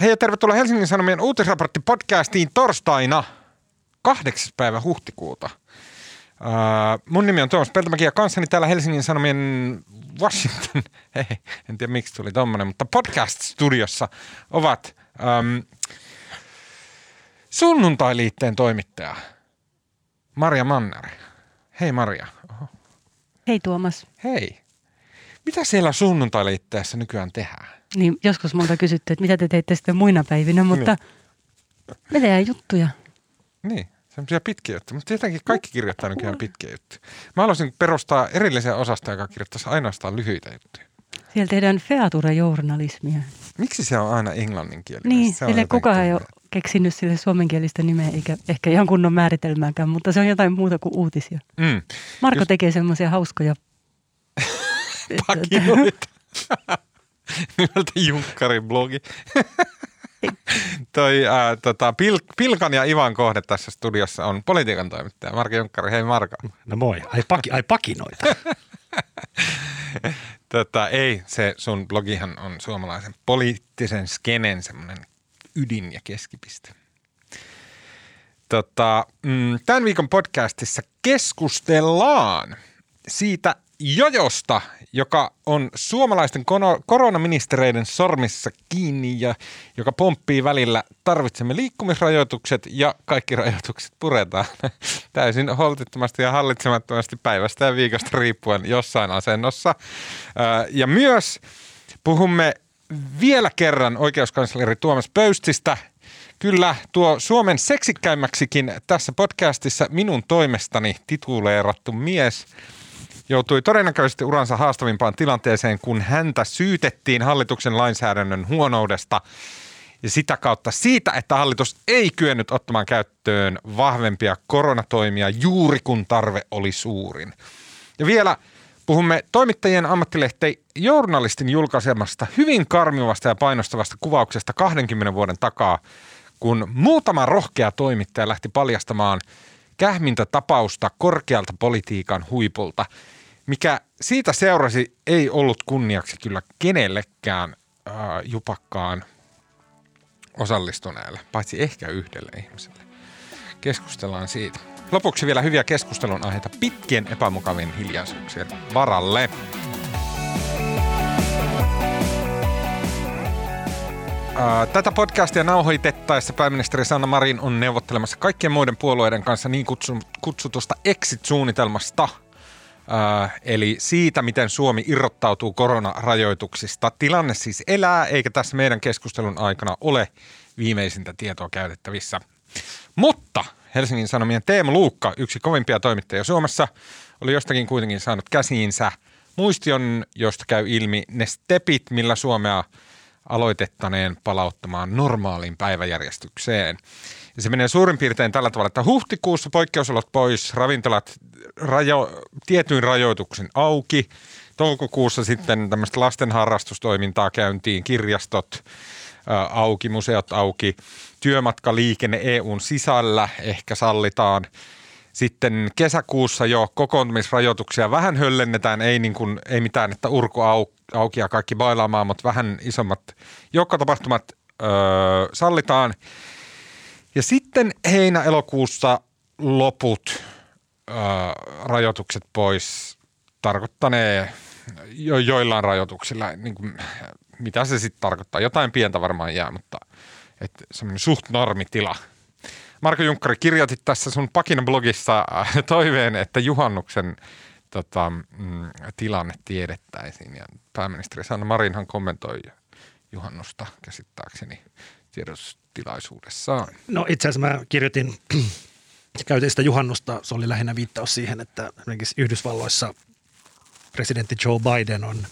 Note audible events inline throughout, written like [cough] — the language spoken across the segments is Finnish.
Hei ja tervetuloa Helsingin Sanomien uutisraportti podcastiin torstaina 8. päivä huhtikuuta. Uh, mun nimi on Tuomas Peltomäki ja kanssani täällä Helsingin Sanomien Washington, [laughs] hei, en tiedä miksi tuli tommonen, mutta podcast-studiossa ovat um, sunnuntailiitteen toimittaja Maria Manner. Hei Maria. Oho. Hei Tuomas. Hei. Mitä siellä sunnuntailiitteessä nykyään tehdään? Niin joskus multa kysytty, että mitä te teitte sitten muina päivinä, mutta me tehdään juttuja. Niin, semmoisia pitkiä juttuja. Mutta tietenkin kaikki kirjoittaa nykyään pitkiä juttuja. Mä haluaisin perustaa erillisen osasta, joka kirjoittaisi ainoastaan lyhyitä juttuja. Siellä tehdään feature-journalismia. Miksi se on aina englanninkielinen? Niin, se sille kukaan ei ole keksinyt sille suomenkielistä nimeä, eikä ehkä ihan kunnon määritelmääkään, mutta se on jotain muuta kuin uutisia. Mm. Marko Just- tekee semmoisia hauskoja... [laughs] [laughs] Pakinoita. [laughs] Nimeltä Junkkarin blogi. Toi, ää, tota, Pil- Pilkan ja Ivan kohde tässä studiossa on politiikan toimittaja Marko Junkkari. Hei Marko. No moi, ai, paki, ai pakinoita. [laughs] Tota, ei, se sun blogihan on suomalaisen poliittisen skenen semmoinen ydin ja keskipiste. Tota, mm, tämän viikon podcastissa keskustellaan siitä jojosta, joka on suomalaisten koronaministereiden sormissa kiinni ja joka pomppii välillä tarvitsemme liikkumisrajoitukset ja kaikki rajoitukset puretaan [laughs] täysin holtittomasti ja hallitsemattomasti päivästä ja viikosta riippuen jossain asennossa. Ja myös puhumme vielä kerran oikeuskansleri Tuomas Pöystistä. Kyllä, tuo Suomen seksikkäimmäksikin tässä podcastissa minun toimestani tituleerattu mies joutui todennäköisesti uransa haastavimpaan tilanteeseen, kun häntä syytettiin hallituksen lainsäädännön huonoudesta ja sitä kautta siitä, että hallitus ei kyennyt ottamaan käyttöön vahvempia koronatoimia juuri kun tarve oli suurin. Ja vielä puhumme toimittajien ammattilehteen journalistin julkaisemasta hyvin karmivasta ja painostavasta kuvauksesta 20 vuoden takaa, kun muutama rohkea toimittaja lähti paljastamaan kähmintä tapausta korkealta politiikan huipulta, mikä siitä seurasi ei ollut kunniaksi kyllä kenellekään äh, jupakkaan osallistuneelle, paitsi ehkä yhdelle ihmiselle. Keskustellaan siitä. Lopuksi vielä hyviä keskustelun aiheita pitkien epämukavien hiljaisuuksien varalle. Ää, Tätä podcastia nauhoitettaessa pääministeri Sanna Marin on neuvottelemassa kaikkien muiden puolueiden kanssa niin kutsu- kutsutusta exit-suunnitelmasta, eli siitä, miten Suomi irrottautuu koronarajoituksista. Tilanne siis elää, eikä tässä meidän keskustelun aikana ole viimeisintä tietoa käytettävissä. Mutta Helsingin Sanomien Teemu Luukka, yksi kovimpia toimittajia Suomessa, oli jostakin kuitenkin saanut käsiinsä muistion, josta käy ilmi ne stepit, millä Suomea aloitettaneen palauttamaan normaaliin päiväjärjestykseen. Ja se menee suurin piirtein tällä tavalla, että huhtikuussa poikkeusolot pois, ravintolat rajo, tietyin rajoituksin auki, toukokuussa sitten tämmöistä lasten harrastustoimintaa käyntiin, kirjastot auki, museot auki, työmatkaliikenne EUn sisällä ehkä sallitaan. Sitten kesäkuussa jo kokoontumisrajoituksia vähän höllennetään, ei, niin kuin, ei mitään, että urku au, auki ja kaikki bailaamaan, mutta vähän isommat joukkotapahtumat öö, sallitaan. Ja sitten heinä-elokuussa loput rajoitukset pois tarkoittanee jo, joillain rajoituksilla, niin kuin, mitä se sitten tarkoittaa. Jotain pientä varmaan jää, mutta semmoinen suht normitila. Marko Junkkari, kirjoitit tässä sun Pakina blogissa äh, toiveen, että juhannuksen tota, mm, tilanne tiedettäisiin. Ja pääministeri Sanna Marinhan kommentoi juhannusta käsittääkseni tiedotustilaisuudessaan. No itse asiassa mä kirjoitin ja käytin sitä juhannusta. Se oli lähinnä viittaus siihen, että esimerkiksi Yhdysvalloissa presidentti Joe Biden on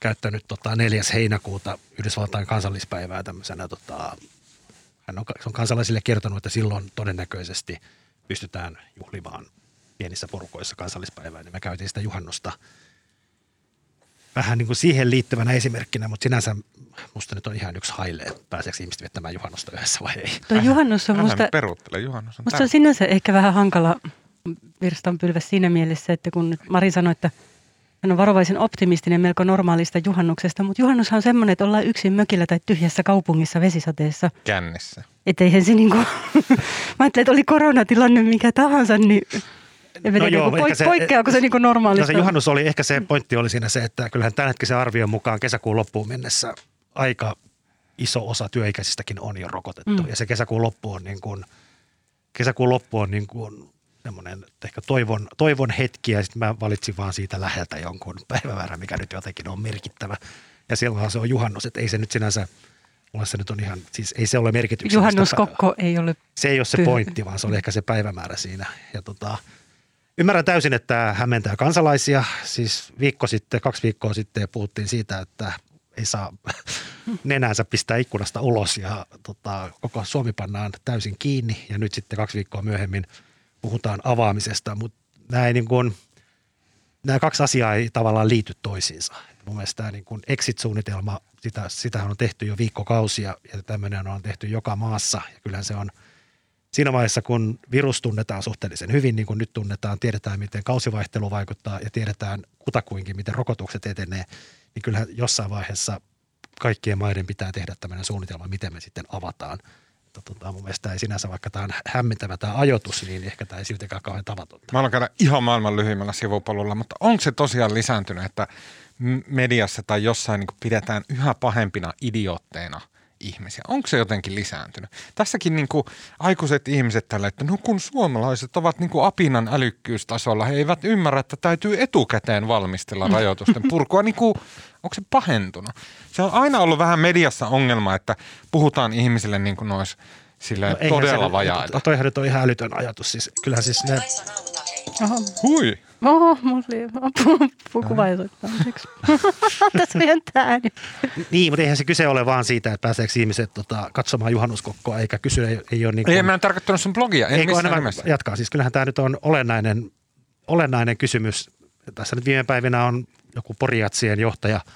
käyttänyt tota 4. heinäkuuta Yhdysvaltain kansallispäivää tämmöisenä, tota, hän on, se on kansalaisille kertonut, että silloin todennäköisesti pystytään juhlimaan pienissä porukoissa kansallispäivää, niin mä käytin sitä juhannusta vähän niin kuin siihen liittyvänä esimerkkinä, mutta sinänsä musta nyt on ihan yksi haile, että pääseekö ihmiset viettämään juhannusta yhdessä vai ei. Tuo juhannus on musta, peruuttele, juhannus on musta on sinänsä ehkä vähän hankala virstanpylväs siinä mielessä, että kun nyt Mari sanoi, että hän on varovaisen optimistinen melko normaalista juhannuksesta, mutta juhannushan on semmoinen, että ollaan yksin mökillä tai tyhjässä kaupungissa vesisateessa. Kännissä. Että eihän se niinku, [laughs] mä ajattelin, että oli koronatilanne mikä tahansa, niin no tiedä, joo, poik- se, poikkeaako se niinku normaalista? No se juhannus oli, ehkä se pointti oli siinä se, että kyllähän tämänhetkisen arvion mukaan kesäkuun loppuun mennessä aika iso osa työikäisistäkin on jo rokotettu. Mm. Ja se kesäkuun loppu on niin kuin, kesäkuun loppu on niin kuin semmoinen ehkä toivon, toivon hetki ja sitten mä valitsin vaan siitä läheltä jonkun [laughs] päivämäärän, mikä nyt jotenkin on merkittävä. Ja silloin se on juhannus, että ei se nyt sinänsä, mulla se nyt on ihan, siis ei se ole merkityksellistä. Juhannuskokko ei ole Se ei ole se pointti, vaan se oli ehkä se päivämäärä siinä. Ja tota, ymmärrän täysin, että hämmentää kansalaisia. Siis viikko sitten, kaksi viikkoa sitten puhuttiin siitä, että ei saa [laughs] nenänsä pistää ikkunasta ulos ja tota, koko Suomi pannaan täysin kiinni ja nyt sitten kaksi viikkoa myöhemmin puhutaan avaamisesta, mutta nämä, niin nämä kaksi asiaa ei tavallaan liity toisiinsa. Mun mielestä tämä niin exit-suunnitelma, sitä, sitähän on tehty jo viikkokausia ja tämmöinen on tehty joka maassa ja kyllähän se on siinä vaiheessa, kun virus tunnetaan suhteellisen hyvin, niin kuin nyt tunnetaan, tiedetään miten kausivaihtelu vaikuttaa ja tiedetään kutakuinkin miten rokotukset etenee, niin kyllähän jossain vaiheessa kaikkien maiden pitää tehdä tämmöinen suunnitelma, miten me sitten avataan. Tota, mun mielestä ei sinänsä, vaikka tämä on hämmentävä tämä ajoitus, niin ehkä tämä ei siltikään kauhean tavatonta. Mä käydä ihan maailman lyhyimmällä sivupolulla, mutta onko se tosiaan lisääntynyt, että mediassa tai jossain niin pidetään yhä pahempina idiootteina – ihmisiä? Onko se jotenkin lisääntynyt? Tässäkin niin kuin aikuiset ihmiset tällä, että no kun suomalaiset ovat niin kuin apinan älykkyystasolla, he eivät ymmärrä, että täytyy etukäteen valmistella rajoitusten purkua. Niin kuin, onko se pahentunut? Se on aina ollut vähän mediassa ongelma, että puhutaan ihmisille niin kuin nois sille no, todella se, vajaita. Toihan nyt on ihan älytön ajatus. Siis, kyllähän siis ne... Oho. Hui. Oho, mulla oli pukuva Tässä on ääni. Niin, mutta eihän se kyse ole vaan siitä, että pääseekö ihmiset tota, katsomaan juhannuskokkoa, eikä kysy, ei, ei ole niin kuin... Ei, mä en tarkoittanut sun blogia, en ei, missään nimessä. Jatkaa, siis kyllähän tämä nyt on olennainen, olennainen kysymys. Tässä nyt viime päivinä on joku Poriatsien johtaja –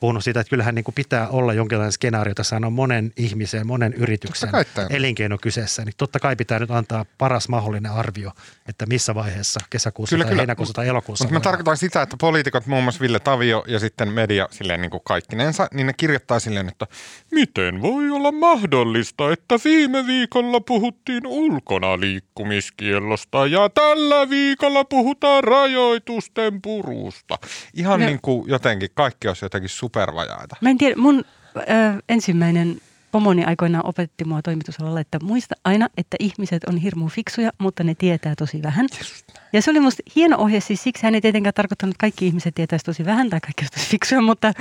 puhunut siitä, että kyllähän niin kuin pitää olla jonkinlainen skenaario. Tässä on monen ihmisen, monen yrityksen elinkeino kyseessä. Niin totta kai pitää nyt antaa paras mahdollinen arvio, että missä vaiheessa kesäkuussa kyllä, tai kyllä. heinäkuussa tai elokuussa. Mutta mä tarkoitan sitä, että poliitikot, muun muassa Ville Tavio ja sitten media silleen niin kuin kaikkinensa, niin ne kirjoittaa silleen, että miten voi olla mahdollista, että viime viikolla puhuttiin ulkona liikkumiskiellosta ja tällä viikolla puhutaan rajoitusten purusta. Ihan no. niin kuin jotenkin kaikki olisi jotenkin supervajaita. Mä en tiedä, mun ö, ensimmäinen pomoni aikoinaan opetti mua toimitusalalla, että muista aina, että ihmiset on hirmu fiksuja, mutta ne tietää tosi vähän. Ja se oli musta hieno ohje, siis siksi hän ei tietenkään tarkoittanut, että kaikki ihmiset tietäisi tosi vähän tai kaikki tosi fiksuja, mutta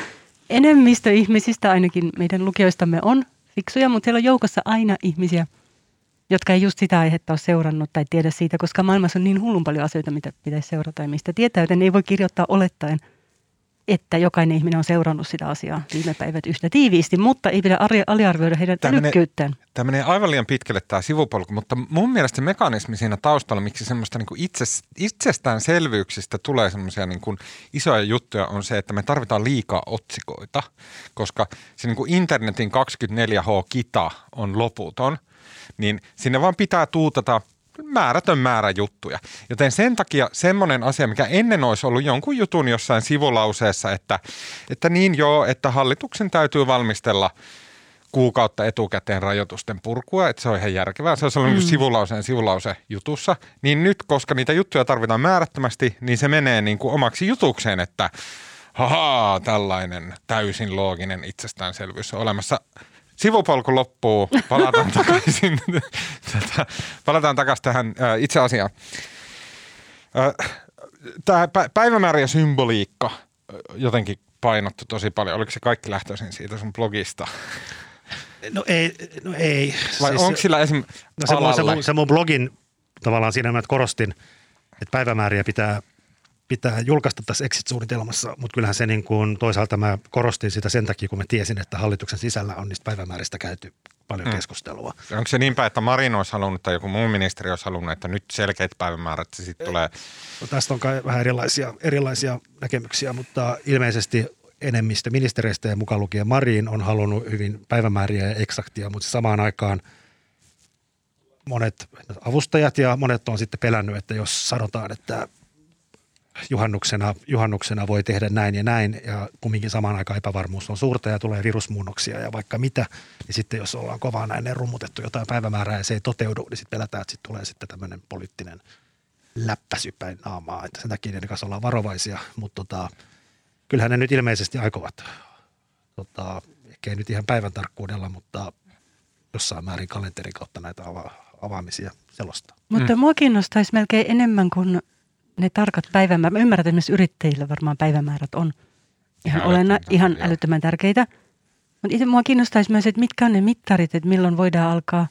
enemmistö ihmisistä, ainakin meidän lukijoistamme on fiksuja, mutta siellä on joukossa aina ihmisiä, jotka ei just sitä aihetta ole seurannut tai tiedä siitä, koska maailmassa on niin hullun paljon asioita, mitä pitäisi seurata ja mistä tietää, joten ei voi kirjoittaa olettaen – jokainen ihminen on seurannut sitä asiaa viime päivät yhtä tiiviisti, mutta ei pidä aliarvioida heidän älykkyyttään. Tämä menee aivan liian pitkälle tämä sivupolku, mutta mun mielestä se mekanismi siinä taustalla, miksi semmoista niin kuin itse, itsestäänselvyyksistä tulee semmoisia niin kuin isoja juttuja, on se, että me tarvitaan liikaa otsikoita, koska se niin kuin internetin 24H-kita on loputon, niin sinne vaan pitää tuutata – määrätön määrä juttuja. Joten sen takia semmoinen asia, mikä ennen olisi ollut jonkun jutun jossain sivulauseessa, että, että niin joo, että hallituksen täytyy valmistella kuukautta etukäteen rajoitusten purkua, että se on ihan järkevää. Se on sellainen mm. sivulauseen sivulause jutussa. Niin nyt, koska niitä juttuja tarvitaan määrättömästi, niin se menee niin kuin omaksi jutukseen, että haha, tällainen täysin looginen itsestäänselvyys on olemassa sivupolku loppuu, palataan [laughs] takaisin, tätä, palataan takaisin tähän äh, itse asiaan. Äh, Tämä päivämäärä ja symboliikka jotenkin painottu tosi paljon. Oliko se kaikki lähtöisin siitä sun blogista? No ei. No ei. Vai siis, onko sillä esim. No se, mun, se, mun, se mun blogin tavallaan siinä mä korostin, että päivämääriä pitää pitää julkaista tässä exit-suunnitelmassa, mutta kyllähän se niin kuin, toisaalta mä korostin sitä sen takia, kun mä tiesin, että hallituksen sisällä on niistä päivämääristä käyty paljon mm. keskustelua. Onko se niin päin, että Marin olisi halunnut tai joku muu ministeri olisi halunnut, että nyt selkeät päivämäärät se sitten tulee? No, tästä on kai vähän erilaisia, erilaisia näkemyksiä, mutta ilmeisesti enemmistö ministereistä ja mukaan lukien Marin on halunnut hyvin päivämääriä ja eksaktia, mutta samaan aikaan monet avustajat ja monet on sitten pelännyt, että jos sanotaan, että juhannuksena, juhannuksena voi tehdä näin ja näin ja kumminkin samaan aikaan epävarmuus on suurta ja tulee virusmuunnoksia ja vaikka mitä, niin sitten jos ollaan kovaa näin rummutettu jotain päivämäärää ja se ei toteudu, niin sitten pelätään, että sitten tulee sitten tämmöinen poliittinen läppäsy päin naamaa, että sen takia niiden kanssa ollaan varovaisia, mutta tota, kyllähän ne nyt ilmeisesti aikovat, tota, ehkä ei nyt ihan päivän tarkkuudella, mutta jossain määrin kalenterin kautta näitä ava- avaamisia selostaa. Mutta mm. mua kiinnostaisi melkein enemmän kuin ne tarkat päivämäärät. Mä ymmärrän, että esimerkiksi yrittäjillä varmaan päivämäärät on ihan, olenna, ihan älyttömän tärkeitä. Mutta itse mua kiinnostaisi myös, että mitkä on ne mittarit, että milloin voidaan alkaa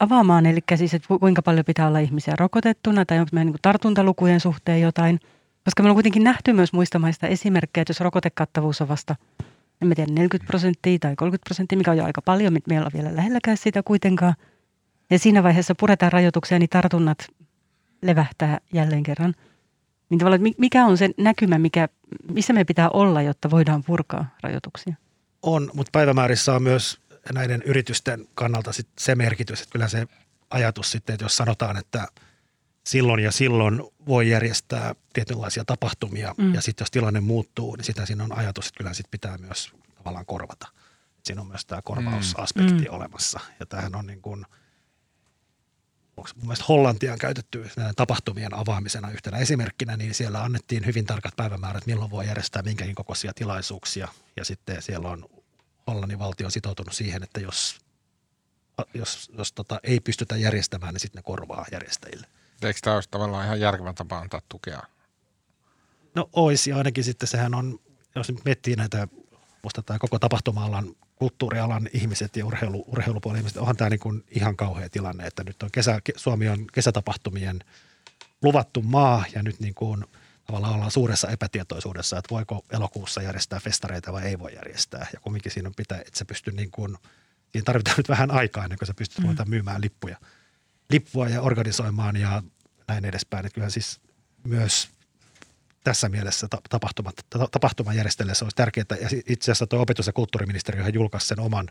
avaamaan. Eli siis, että kuinka paljon pitää olla ihmisiä rokotettuna tai onko meidän niin tartuntalukujen suhteen jotain. Koska meillä on kuitenkin nähty myös muista maista esimerkkejä, että jos rokotekattavuus on vasta, en mä tiedä, 40 prosenttia tai 30 prosenttia, mikä on jo aika paljon, mutta meillä on vielä lähelläkään sitä kuitenkaan. Ja siinä vaiheessa puretaan rajoituksia, niin tartunnat levähtää jälleen kerran. Niin tavallaan, mikä on se näkymä, mikä, missä me pitää olla, jotta voidaan purkaa rajoituksia? On, mutta päivämäärissä on myös näiden yritysten kannalta sit se merkitys, että kyllä se ajatus sitten, että jos sanotaan, että silloin ja silloin voi järjestää tietynlaisia tapahtumia mm. ja sitten jos tilanne muuttuu, niin sitä siinä on ajatus, että kyllä sitten pitää myös tavallaan korvata. Siinä on myös tämä korvausaspekti mm. olemassa ja tämähän on niin kuin – onko mun mielestä Hollantia on käytetty tapahtumien avaamisena yhtenä esimerkkinä, niin siellä annettiin hyvin tarkat päivämäärät, milloin voi järjestää minkäkin kokoisia tilaisuuksia. Ja sitten siellä on Hollannin valtio sitoutunut siihen, että jos, jos, jos tota, ei pystytä järjestämään, niin sitten ne korvaa järjestäjille. Eikö tämä olisi tavallaan ihan järkevä tapa antaa tukea? No olisi, ja ainakin sitten sehän on, jos miettii näitä, musta tämä koko tapahtuma-alan kulttuurialan ihmiset ja urheilu, urheilupuolen ihmiset, onhan tämä niin kuin ihan kauhea tilanne, että nyt on kesä, Suomi on kesätapahtumien luvattu maa ja nyt niin kuin tavallaan ollaan suuressa epätietoisuudessa, että voiko elokuussa järjestää festareita vai ei voi järjestää. Ja kumminkin siinä on pitää, että se pystyy niin kuin, siinä tarvitaan nyt vähän aikaa ennen kuin sä pystyt mm. myymään lippuja, lippua ja organisoimaan ja näin edespäin. Että kyllähän siis myös tässä mielessä tapahtumat, tapahtuman järjestellessä olisi tärkeää. Ja itse asiassa tuo opetus- ja kulttuuriministeriö julkaisi sen oman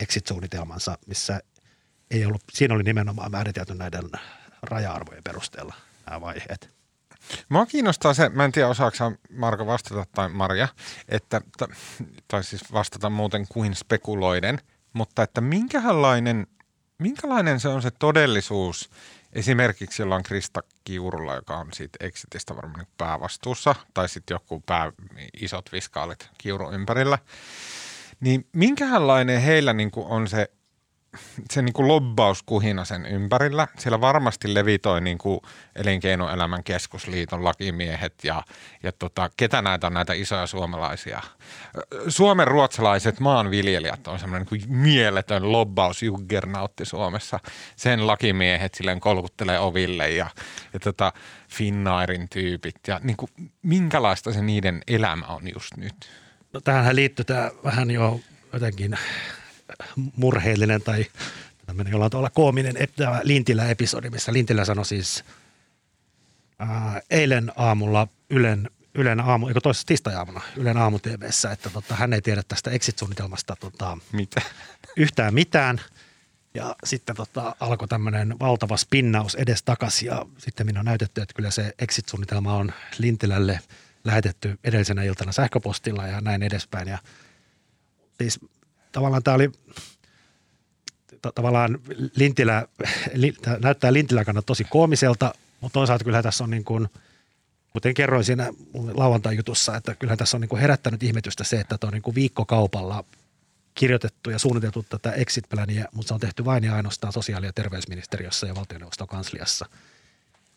exit-suunnitelmansa, missä ei ollut, siinä oli nimenomaan määritelty näiden raja-arvojen perusteella nämä vaiheet. Mua kiinnostaa se, mä en tiedä osaako Marko vastata tai Maria, että, tai siis vastata muuten kuin spekuloiden, mutta että minkälainen, minkälainen se on se todellisuus – Esimerkiksi jollain Krista Kiurulla, joka on siitä Exitistä varmaan niin päävastuussa, tai sitten joku pää, isot viskaalit Kiuru ympärillä, niin minkälainen heillä niin kuin on se se niin kuin lobbauskuhina sen ympärillä. Siellä varmasti levitoi niin kuin elinkeinoelämän keskusliiton lakimiehet ja, ja tota, ketä näitä on näitä isoja suomalaisia. Suomen ruotsalaiset maanviljelijät on semmoinen niin kuin mieletön lobbausjuggernautti Suomessa. Sen lakimiehet silleen kolkuttelee oville ja, ja tota, Finnairin tyypit ja niin kuin, minkälaista se niiden elämä on just nyt? No tähän liittyy tämä vähän jo jotenkin murheellinen tai tämmöinen jollain tavalla koominen Lintilä-episodi, missä Lintilä sanoi siis ää, eilen aamulla Ylen, Ylen aamu, eikö toisessa tiistai-aamuna Ylen aamu että tota, hän ei tiedä tästä exit-suunnitelmasta tota, Mitä? yhtään mitään. Ja sitten tota, alkoi tämmöinen valtava spinnaus edes takaisin ja sitten minä on näytetty, että kyllä se exit-suunnitelma on Lintilälle lähetetty edellisenä iltana sähköpostilla ja näin edespäin. Ja siis tavallaan tämä oli tavallaan Lintilä, li, näyttää Lintilän kannalta tosi koomiselta, mutta toisaalta kyllä tässä on niin kuin, kuten kerroin siinä lauantai-jutussa, että kyllä tässä on niin kuin herättänyt ihmetystä se, että on niin kuin viikkokaupalla kirjoitettu ja suunniteltu tätä exit-pläniä, mutta se on tehty vain ja ainoastaan sosiaali- ja terveysministeriössä ja valtioneuvoston kansliassa.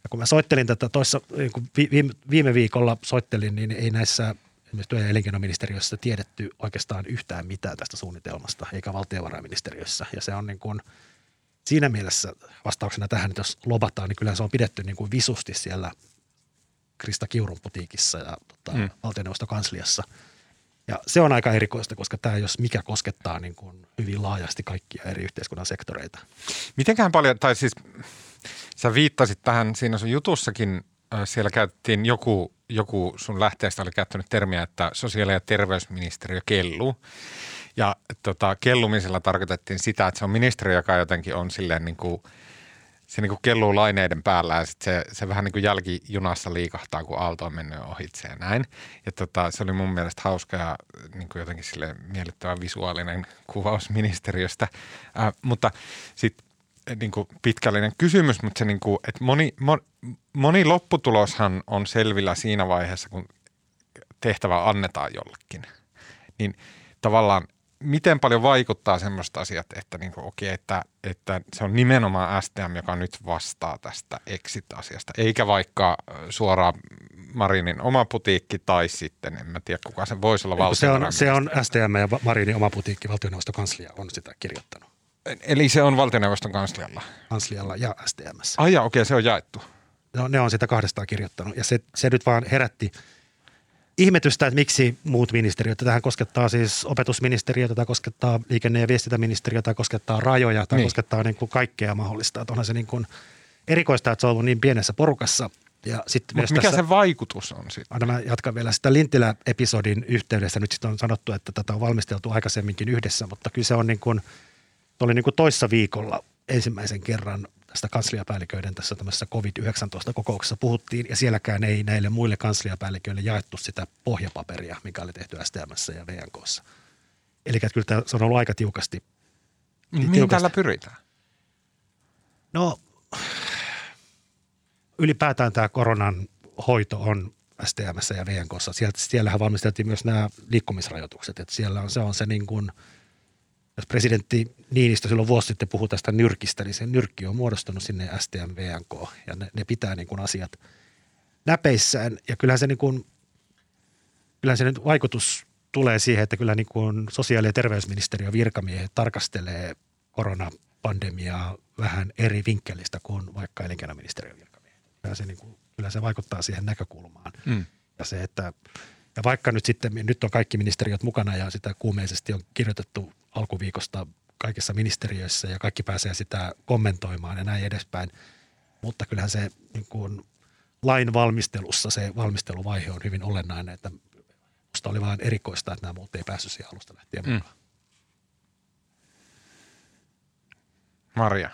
Ja kun mä soittelin tätä toissa, niin viime viikolla soittelin, niin ei näissä esimerkiksi työ- ja elinkeinoministeriössä tiedetty oikeastaan yhtään mitään tästä suunnitelmasta, eikä valtiovarainministeriössä. Ja se on niin kuin, siinä mielessä vastauksena tähän, että jos lobataan, niin kyllä se on pidetty niin kuin visusti siellä Krista Kiurun putiikissa ja tota, mm. valtioneuvoston kansliassa. Ja se on aika erikoista, koska tämä jos mikä koskettaa niin kuin hyvin laajasti kaikkia eri yhteiskunnan sektoreita. Mitenkään paljon, tai siis sä viittasit tähän siinä sun jutussakin, siellä käytettiin joku joku sun lähteestä oli käyttänyt termiä, että sosiaali- ja terveysministeriö kelluu. Ja tota, kellumisella tarkoitettiin sitä, että se on ministeriö, joka jotenkin on silleen niin kuin, se niin kuin kelluu laineiden päällä ja sit se, se vähän niin kuin jälkijunassa liikahtaa, kun aalto on mennyt ohitse ja näin. Ja tota, se oli mun mielestä hauska ja niin kuin jotenkin sille miellyttävä visuaalinen kuvaus ministeriöstä. Äh, mutta sitten niin kuin pitkällinen kysymys, mutta se niin kuin, että moni, moni, moni lopputuloshan on selvillä siinä vaiheessa, kun tehtävä annetaan jollekin. Niin tavallaan miten paljon vaikuttaa semmoista asiat, että, niin kuin, okay, että, että se on nimenomaan STM, joka nyt vastaa tästä exit-asiasta, eikä vaikka suoraan Marinin oma putiikki tai sitten, en mä tiedä kuka se voisi olla se on, se on STM ja Marinin oma putiikki, valtioneuvoston kanslia on sitä kirjoittanut. Eli se on valtioneuvoston kanslialla? Kanslialla ja STM. Ai okei, okay, se on jaettu. No, ne on sitä kahdestaan kirjoittanut ja se, se nyt vaan herätti – ihmetystä, että miksi muut ministeriöt. Tähän koskettaa siis opetusministeriö, tätä koskettaa liikenne- ja viestintäministeriö, tätä koskettaa rajoja, tämä niin. koskettaa niin kuin kaikkea mahdollista. Että onhan se niin kuin erikoista, että se on ollut niin pienessä porukassa. Ja sit myös mikä tässä, se vaikutus on sitten? Aina mä jatkan vielä sitä Lintilä-episodin yhteydessä. Nyt sitten on sanottu, että tätä on valmisteltu aikaisemminkin yhdessä, mutta kyllä se on niin kuin, oli niin kuin toissa viikolla ensimmäisen kerran tästä kansliapäälliköiden tässä tämmöisessä COVID-19-kokouksessa puhuttiin, ja sielläkään ei näille muille kansliapäälliköille jaettu sitä pohjapaperia, mikä oli tehty STMssä ja VNKssa. Eli kyllä tämä, se on ollut aika tiukasti. Mihin tiukasti. tällä pyritään? No, ylipäätään tämä koronan hoito on STMssä ja VNKssa. Sieltä, siellähän valmisteltiin myös nämä liikkumisrajoitukset, että siellä on, se on se niin kuin – jos presidentti Niinistö silloin vuosi sitten puhui tästä nyrkistä, niin se nyrkki on muodostunut sinne STM-VNK ja ne, ne pitää niin kuin asiat näpeissään. Ja kyllähän se, niin kuin, kyllähän se nyt vaikutus tulee siihen, että kyllä niin kuin sosiaali- ja terveysministeriön virkamiehet tarkastelee koronapandemiaa vähän eri vinkkelistä kuin vaikka elinkeinoministeriön virkamiehet. Kyllä se, niin kuin, kyllä se vaikuttaa siihen näkökulmaan. Mm. Ja se, että ja vaikka nyt sitten, nyt on kaikki ministeriöt mukana ja sitä kuumeisesti on kirjoitettu alkuviikosta kaikissa ministeriöissä ja kaikki pääsee sitä kommentoimaan ja näin edespäin. Mutta kyllähän se niin kuin lain valmistelussa se valmisteluvaihe on hyvin olennainen, että musta oli vain erikoista, että nämä muut ei päässyt siihen alusta lähtien mm. mukaan. Maria,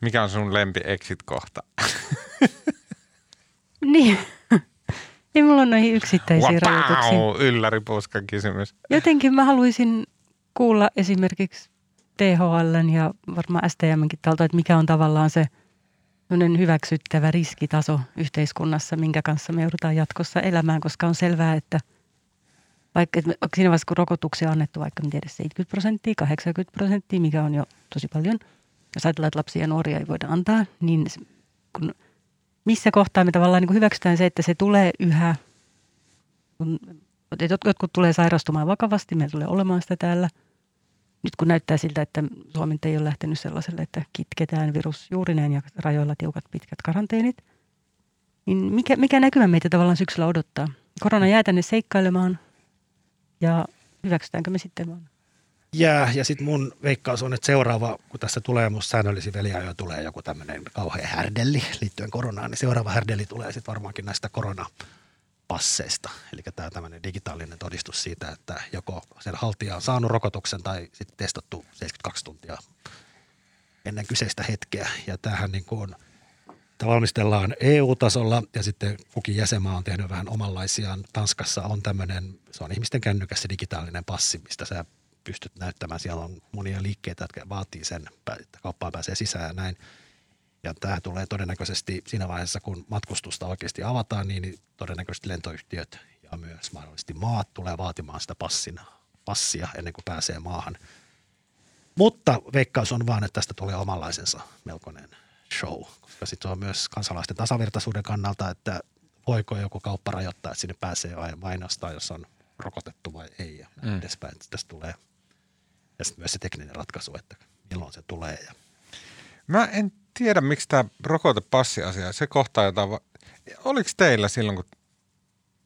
mikä on sun lempi exit-kohta? niin, ei mulla on noihin yksittäisiä wow, rajoituksia. Ylläripuskan kysymys. Jotenkin mä haluaisin kuulla esimerkiksi THL ja varmaan STMkin talta, että mikä on tavallaan se hyväksyttävä riskitaso yhteiskunnassa, minkä kanssa me joudutaan jatkossa elämään, koska on selvää, että vaikka että siinä vaiheessa, kun rokotuksia on annettu vaikka tiedä, 70 prosenttia, 80 prosenttia, mikä on jo tosi paljon, jos ajatellaan, että lapsia ja nuoria ei voida antaa, niin kun – missä kohtaa me tavallaan niin hyväksytään se, että se tulee yhä, kun jotkut tulee sairastumaan vakavasti, meillä tulee olemaan sitä täällä. Nyt kun näyttää siltä, että Suomi ei ole lähtenyt sellaiselle, että kitketään virus juurineen ja rajoilla tiukat pitkät karanteenit, niin mikä, mikä näkymä meitä tavallaan syksyllä odottaa? Korona jää tänne seikkailemaan ja hyväksytäänkö me sitten vaan? Jää. Ja sitten mun veikkaus on, että seuraava, kun tässä tulee musta säännöllisiä väliajoja, tulee joku tämmöinen kauhean härdelli liittyen koronaan, niin seuraava härdelli tulee sitten varmaankin näistä koronapasseista. Eli tämä tämmöinen digitaalinen todistus siitä, että joko sen haltija on saanut rokotuksen tai sitten testattu 72 tuntia ennen kyseistä hetkeä. Ja tämähän niin kuin on, Tämä valmistellaan EU-tasolla ja sitten kukin jäsenmaa on tehnyt vähän omanlaisiaan. Tanskassa on tämmöinen, se on ihmisten kännykässä digitaalinen passi, mistä sä pystyt näyttämään. Siellä on monia liikkeitä, jotka vaatii sen, että kauppaan pääsee sisään ja näin. Ja tämä tulee todennäköisesti siinä vaiheessa, kun matkustusta oikeasti avataan, niin todennäköisesti lentoyhtiöt ja myös mahdollisesti maat tulee vaatimaan sitä passina, passia ennen kuin pääsee maahan. Mutta veikkaus on vaan, että tästä tulee omanlaisensa melkoinen show, koska sitten on myös kansalaisten tasavertaisuuden kannalta, että voiko joku kauppa rajoittaa, että sinne pääsee vain ainoastaan, jos on rokotettu vai ei ja mm. edespäin. Tästä tulee – ja sitten myös se tekninen ratkaisu, että milloin se tulee. Ja. Mä en tiedä, miksi tämä rokotepassiasia, se kohtaa jotain, va- oliko teillä silloin, kun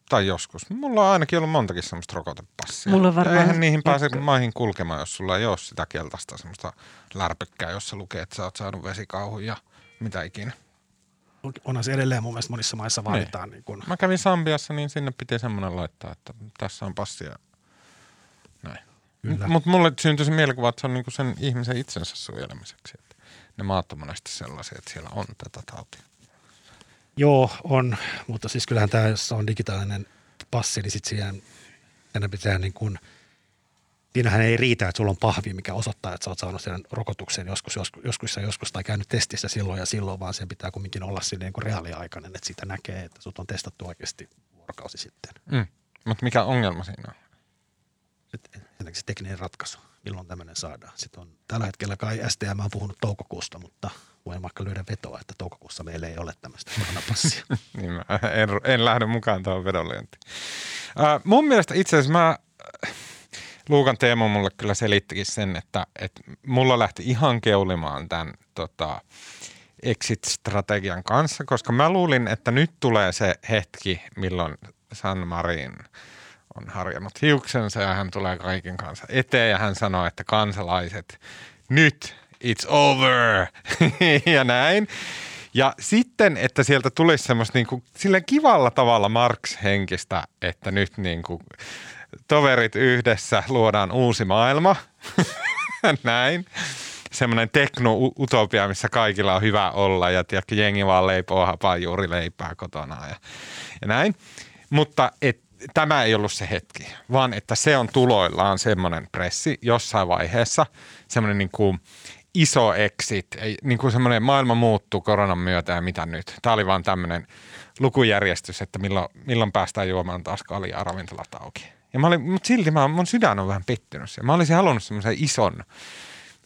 tai joskus. Mulla on ainakin ollut montakin semmoista rokotepassia. Mulla on varmaan. Ja eihän niihin pääse maihin kulkemaan, jos sulla ei ole sitä keltaista semmoista lärpykkää, jossa lukee, että sä oot saanut vesikauhun ja mitä ikinä. Onhan se edelleen mun mielestä monissa maissa vaaditaan. Niin. Niin kun... Mä kävin Sambiassa, niin sinne piti semmoinen laittaa, että tässä on passia. Näin. Mutta mulle syntyi se mielikuva, että se on niinku sen ihmisen itsensä suojelemiseksi. Että ne maat on monesti sellaisia, että siellä on tätä tautia. Joo, on, mutta siis kyllähän tämä, jos on digitaalinen passi, niin sitten siihen enää pitää niin kuin, siinähän ei riitä, että sulla on pahvi, mikä osoittaa, että sä oot saanut sen rokotuksen joskus, joskus, joskus, joskus tai käynyt testissä silloin ja silloin, vaan sen pitää kumminkin olla silleen niin kuin reaaliaikainen, että sitä näkee, että sut on testattu oikeasti vuorokausi sitten. Mm. Mutta mikä ongelma siinä on? Ensinnäkin se tekninen ratkaisu, milloin tämmöinen saadaan. Sitten on, tällä hetkellä kai STM on puhunut toukokuusta, mutta voin vaikka lyödä vetoa, että toukokuussa meillä ei ole tämmöistä koronapassia. [laughs] niin mä en, en lähde mukaan tuohon vedonlyöntiin. Uh, mun mielestä itse asiassa mä, Luukan Teemo mulle kyllä selittikin sen, että, että mulla lähti ihan keulimaan tämän tota, exit-strategian kanssa, koska mä luulin, että nyt tulee se hetki, milloin San Marin on harjannut hiuksensa ja hän tulee kaiken kanssa eteen ja hän sanoo, että kansalaiset, nyt it's over [laughs] ja näin. Ja sitten, että sieltä tulisi semmoista niin kuin, silleen kivalla tavalla Marx-henkistä, että nyt niin kuin, toverit yhdessä luodaan uusi maailma. [laughs] näin. Semmoinen tekno-utopia, missä kaikilla on hyvä olla ja tiedätkö, jengi vaan leipoo hapaa juuri leipää kotona ja, ja näin. Mutta et, tämä ei ollut se hetki, vaan että se on tuloillaan semmoinen pressi jossain vaiheessa, semmoinen niin kuin iso exit, niin kuin semmoinen maailma muuttuu koronan myötä ja mitä nyt. Tämä oli vaan tämmöinen lukujärjestys, että milloin, milloin päästään juomaan taas kaljaa ravintolat auki. Ja mä olin, mutta silti mä, mun sydän on vähän pettynyt siihen. Mä olisin halunnut semmoisen ison,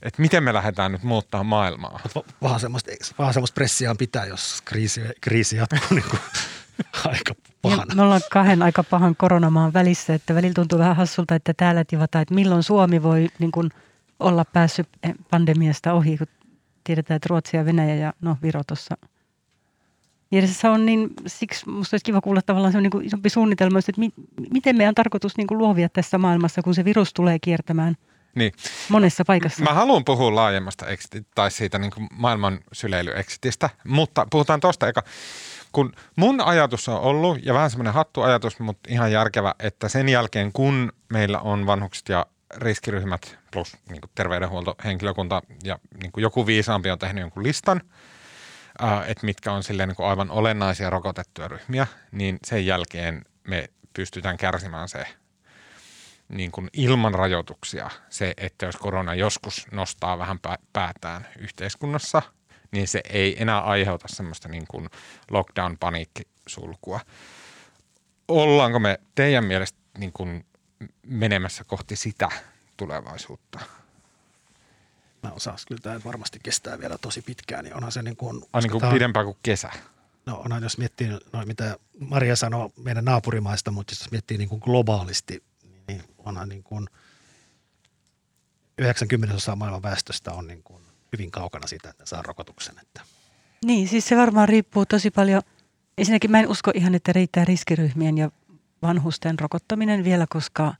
että miten me lähdetään nyt muuttaa maailmaa. Vaan semmoista, vaan semmoista pressiaan pitää, jos kriisi, kriisi jatkuu niin kuin [laughs] aika pahana. me ollaan kahden aika pahan koronamaan välissä, että välillä tuntuu vähän hassulta, että täällä tivataan, että milloin Suomi voi niin kuin olla päässyt pandemiasta ohi, kun tiedetään, että Ruotsi ja Venäjä ja no Viro tuossa on niin, siksi minusta olisi kiva kuulla tavallaan se on niin isompi suunnitelma, että mi, miten meidän on tarkoitus niin kuin luovia tässä maailmassa, kun se virus tulee kiertämään niin. monessa paikassa. Mä haluan puhua laajemmasta exit, tai siitä niin kuin maailman syleily-exitistä, mutta puhutaan tuosta eka kun mun ajatus on ollut, ja vähän semmoinen hattu ajatus, mutta ihan järkevä, että sen jälkeen kun meillä on vanhukset ja riskiryhmät plus niin terveydenhuoltohenkilökunta ja niin joku viisaampi on tehnyt jonkun listan, että mitkä on silleen niin aivan olennaisia rokotettuja ryhmiä, niin sen jälkeen me pystytään kärsimään se niin kuin ilman rajoituksia se, että jos korona joskus nostaa vähän päätään yhteiskunnassa – niin se ei enää aiheuta semmoista niin kuin lockdown-paniikkisulkua. Ollaanko me teidän mielestä niin kuin menemässä kohti sitä tulevaisuutta? Mä osaan kyllä tämä varmasti kestää vielä tosi pitkään, niin onhan se niin kuin... On niin kuin tämä... pidempään kuin kesä. No onhan, jos miettii, no, mitä Maria sanoi meidän naapurimaista, mutta jos miettii niin kuin globaalisti, niin onhan niin kuin 90 osaa maailman väestöstä on niin kuin hyvin kaukana siitä, että saa rokotuksen. Että. Niin, siis se varmaan riippuu tosi paljon. Ensinnäkin mä en usko ihan, että riittää riskiryhmien ja vanhusten rokottaminen vielä, koska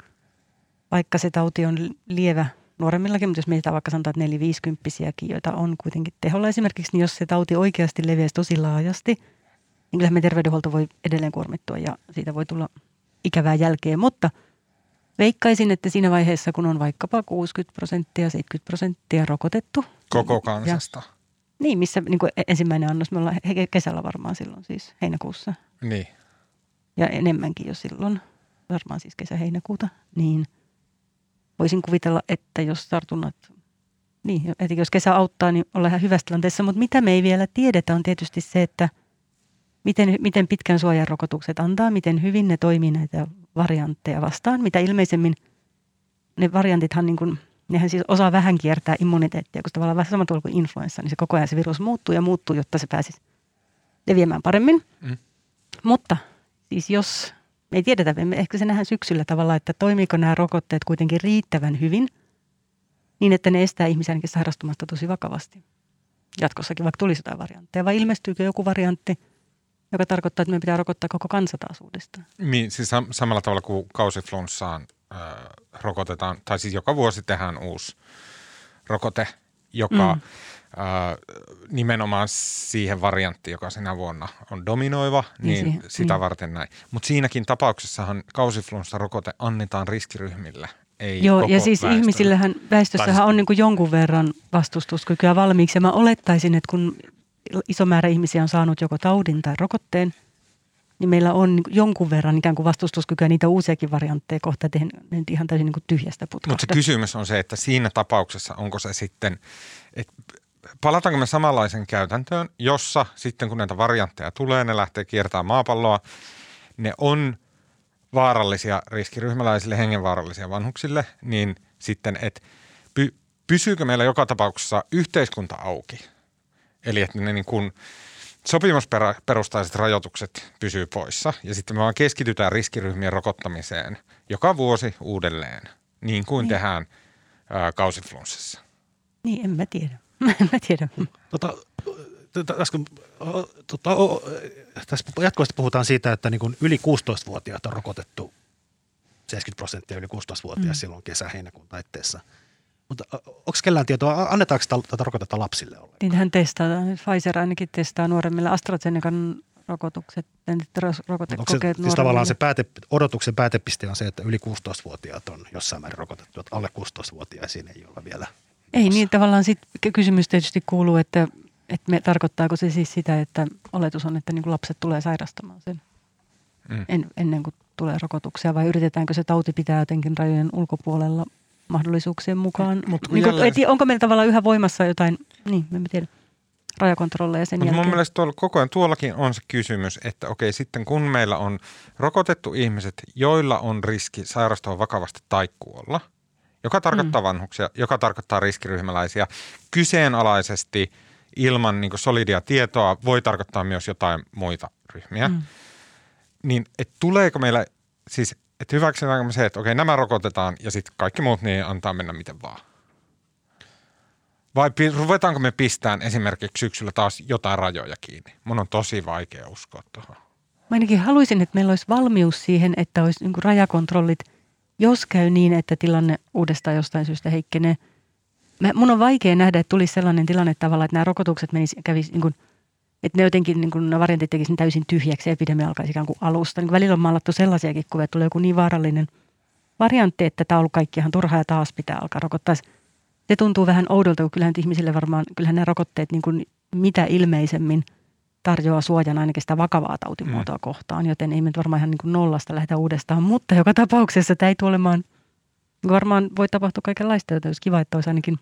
vaikka se tauti on lievä nuoremmillakin, mutta jos mietitään vaikka sanotaan, että 450 joita on kuitenkin teholla esimerkiksi, niin jos se tauti oikeasti leviäisi tosi laajasti, niin kyllähän me terveydenhuolto voi edelleen kuormittua ja siitä voi tulla ikävää jälkeen. Mutta – Veikkaisin, että siinä vaiheessa, kun on vaikkapa 60 prosenttia, 70 prosenttia rokotettu. Koko kansasta. Ja, niin, missä niin kuin ensimmäinen annos, me ollaan kesällä varmaan silloin siis heinäkuussa. Niin. Ja enemmänkin jo silloin, varmaan siis kesä-heinäkuuta, niin voisin kuvitella, että jos tartunnat, niin, että jos kesä auttaa, niin ollaan ihan hyvässä tilanteessa. Mutta mitä me ei vielä tiedetä on tietysti se, että miten, miten pitkän suojan rokotukset antaa, miten hyvin ne toimii näitä variantteja vastaan, mitä ilmeisemmin ne variantithan niin kuin, nehän siis osaa vähän kiertää immuniteettia, kun tavallaan vähän sama tuolla kuin influenssa, niin se koko ajan se virus muuttuu ja muuttuu, jotta se pääsisi leviämään paremmin. Mm. Mutta siis jos, me ei tiedetä, me ehkä se nähdään syksyllä tavalla, että toimiiko nämä rokotteet kuitenkin riittävän hyvin, niin että ne estää ihmisiä ainakin sairastumasta tosi vakavasti. Jatkossakin, vaikka tulisi jotain variantteja, vai ilmestyykö joku variantti – joka tarkoittaa, että meidän pitää rokottaa koko kansa taas uudestaan. Niin, siis sam- samalla tavalla kuin kausiflunssaan äh, rokotetaan, tai siis joka vuosi tehdään uusi rokote, joka mm. äh, nimenomaan siihen varianttiin, joka sinä vuonna on dominoiva, niin, niin sitä niin. varten näin. Mutta siinäkin tapauksessahan kausiflunssarokote annetaan riskiryhmille, ei Joo, ja siis väestölle. ihmisillähän, väestössähän Tai- on niin kuin jonkun verran vastustuskykyä valmiiksi. Ja mä olettaisin, että kun iso määrä ihmisiä on saanut joko taudin tai rokotteen, niin meillä on niin kuin jonkun verran ikään kuin vastustuskykyä niitä uusiakin variantteja kohta, että ihan täysin niin kuin tyhjästä Mutta putkasta. se kysymys on se, että siinä tapauksessa onko se sitten, että palataanko me samanlaisen käytäntöön, jossa sitten kun näitä variantteja tulee, ne lähtee kiertämään maapalloa, ne on vaarallisia riskiryhmäläisille, hengenvaarallisia vanhuksille, niin sitten, että py, pysyykö meillä joka tapauksessa yhteiskunta auki? Eli että ne niin kuin sopimusperustaiset rajoitukset pysyy poissa ja sitten me vaan keskitytään riskiryhmien rokottamiseen joka vuosi uudelleen, niin kuin Niin. tehdään ää, kausiflunssassa. Niin, en mä tiedä. [laughs] en mä tiedä. Tota, äsken, tota, o, tässä jatkuvasti puhutaan siitä, että niin kuin yli 16-vuotiaat on rokotettu 70 prosenttia yli 16-vuotiaat mm. silloin kesä-heinäkuun taitteessa. Mutta onko kellään tietoa, annetaanko tätä, tätä rokotetta lapsille ollenkaan? Niitähän testataan. Pfizer ainakin testaa nuoremmille AstraZenecan rokotukset, Onko se, rokotekokeet siis tavallaan se pääte, odotuksen päätepiste on se, että yli 16-vuotiaat on jossain määrin rokotettu, että alle 16-vuotiaisiin ei olla vielä. Ei niin, tavallaan sit kysymys tietysti kuuluu, että, että me, tarkoittaako se siis sitä, että oletus on, että niin lapset tulee sairastamaan sen Mm. en, ennen kuin tulee rokotuksia vai yritetäänkö se tauti pitää jotenkin rajojen ulkopuolella mahdollisuuksien mukaan? Mut niin kuin, jälleen- et, onko meillä tavallaan yhä voimassa jotain, niin en tiedä, rajakontrolleja sen Mutta jälkeen? mun mielestä tuolla, koko ajan tuollakin on se kysymys, että okei sitten kun meillä on rokotettu ihmiset, joilla on riski sairastua vakavasti tai kuolla, joka tarkoittaa mm. vanhuksia, joka tarkoittaa riskiryhmäläisiä, kyseenalaisesti ilman niin solidia tietoa voi tarkoittaa myös jotain muita ryhmiä. Mm. Niin et tuleeko meillä, siis että hyväksytäänkö me se, että okei nämä rokotetaan ja sitten kaikki muut niin antaa mennä miten vaan? Vai ruvetaanko me pistään esimerkiksi syksyllä taas jotain rajoja kiinni? Mun on tosi vaikea uskoa tuohon. Mä ainakin haluaisin, että meillä olisi valmius siihen, että olisi niin rajakontrollit, jos käy niin, että tilanne uudestaan jostain syystä heikkenee. Mä, mun on vaikea nähdä, että tulisi sellainen tilanne tavallaan, että nämä rokotukset menis, kävis, niin että ne jotenkin niin kuin, ne variantit tekisivät täysin tyhjäksi ja epidemia alkaisi ikään kuin alusta. Niin kuin välillä on maalattu sellaisiakin kuvia, että tulee joku niin vaarallinen variantti, että tämä on ollut kaikki ihan turhaa ja taas pitää alkaa rokottaa. Se tuntuu vähän oudolta, kun kyllähän ihmisille varmaan, kyllähän nämä rokotteet niin kuin mitä ilmeisemmin tarjoaa suojan ainakin sitä vakavaa tautimuotoa mm. kohtaan, joten ei me varmaan ihan niin kuin nollasta lähdetä uudestaan, mutta joka tapauksessa tämä ei tule olemaan, varmaan voi tapahtua kaikenlaista, joten olisi kiva, että olisi ainakin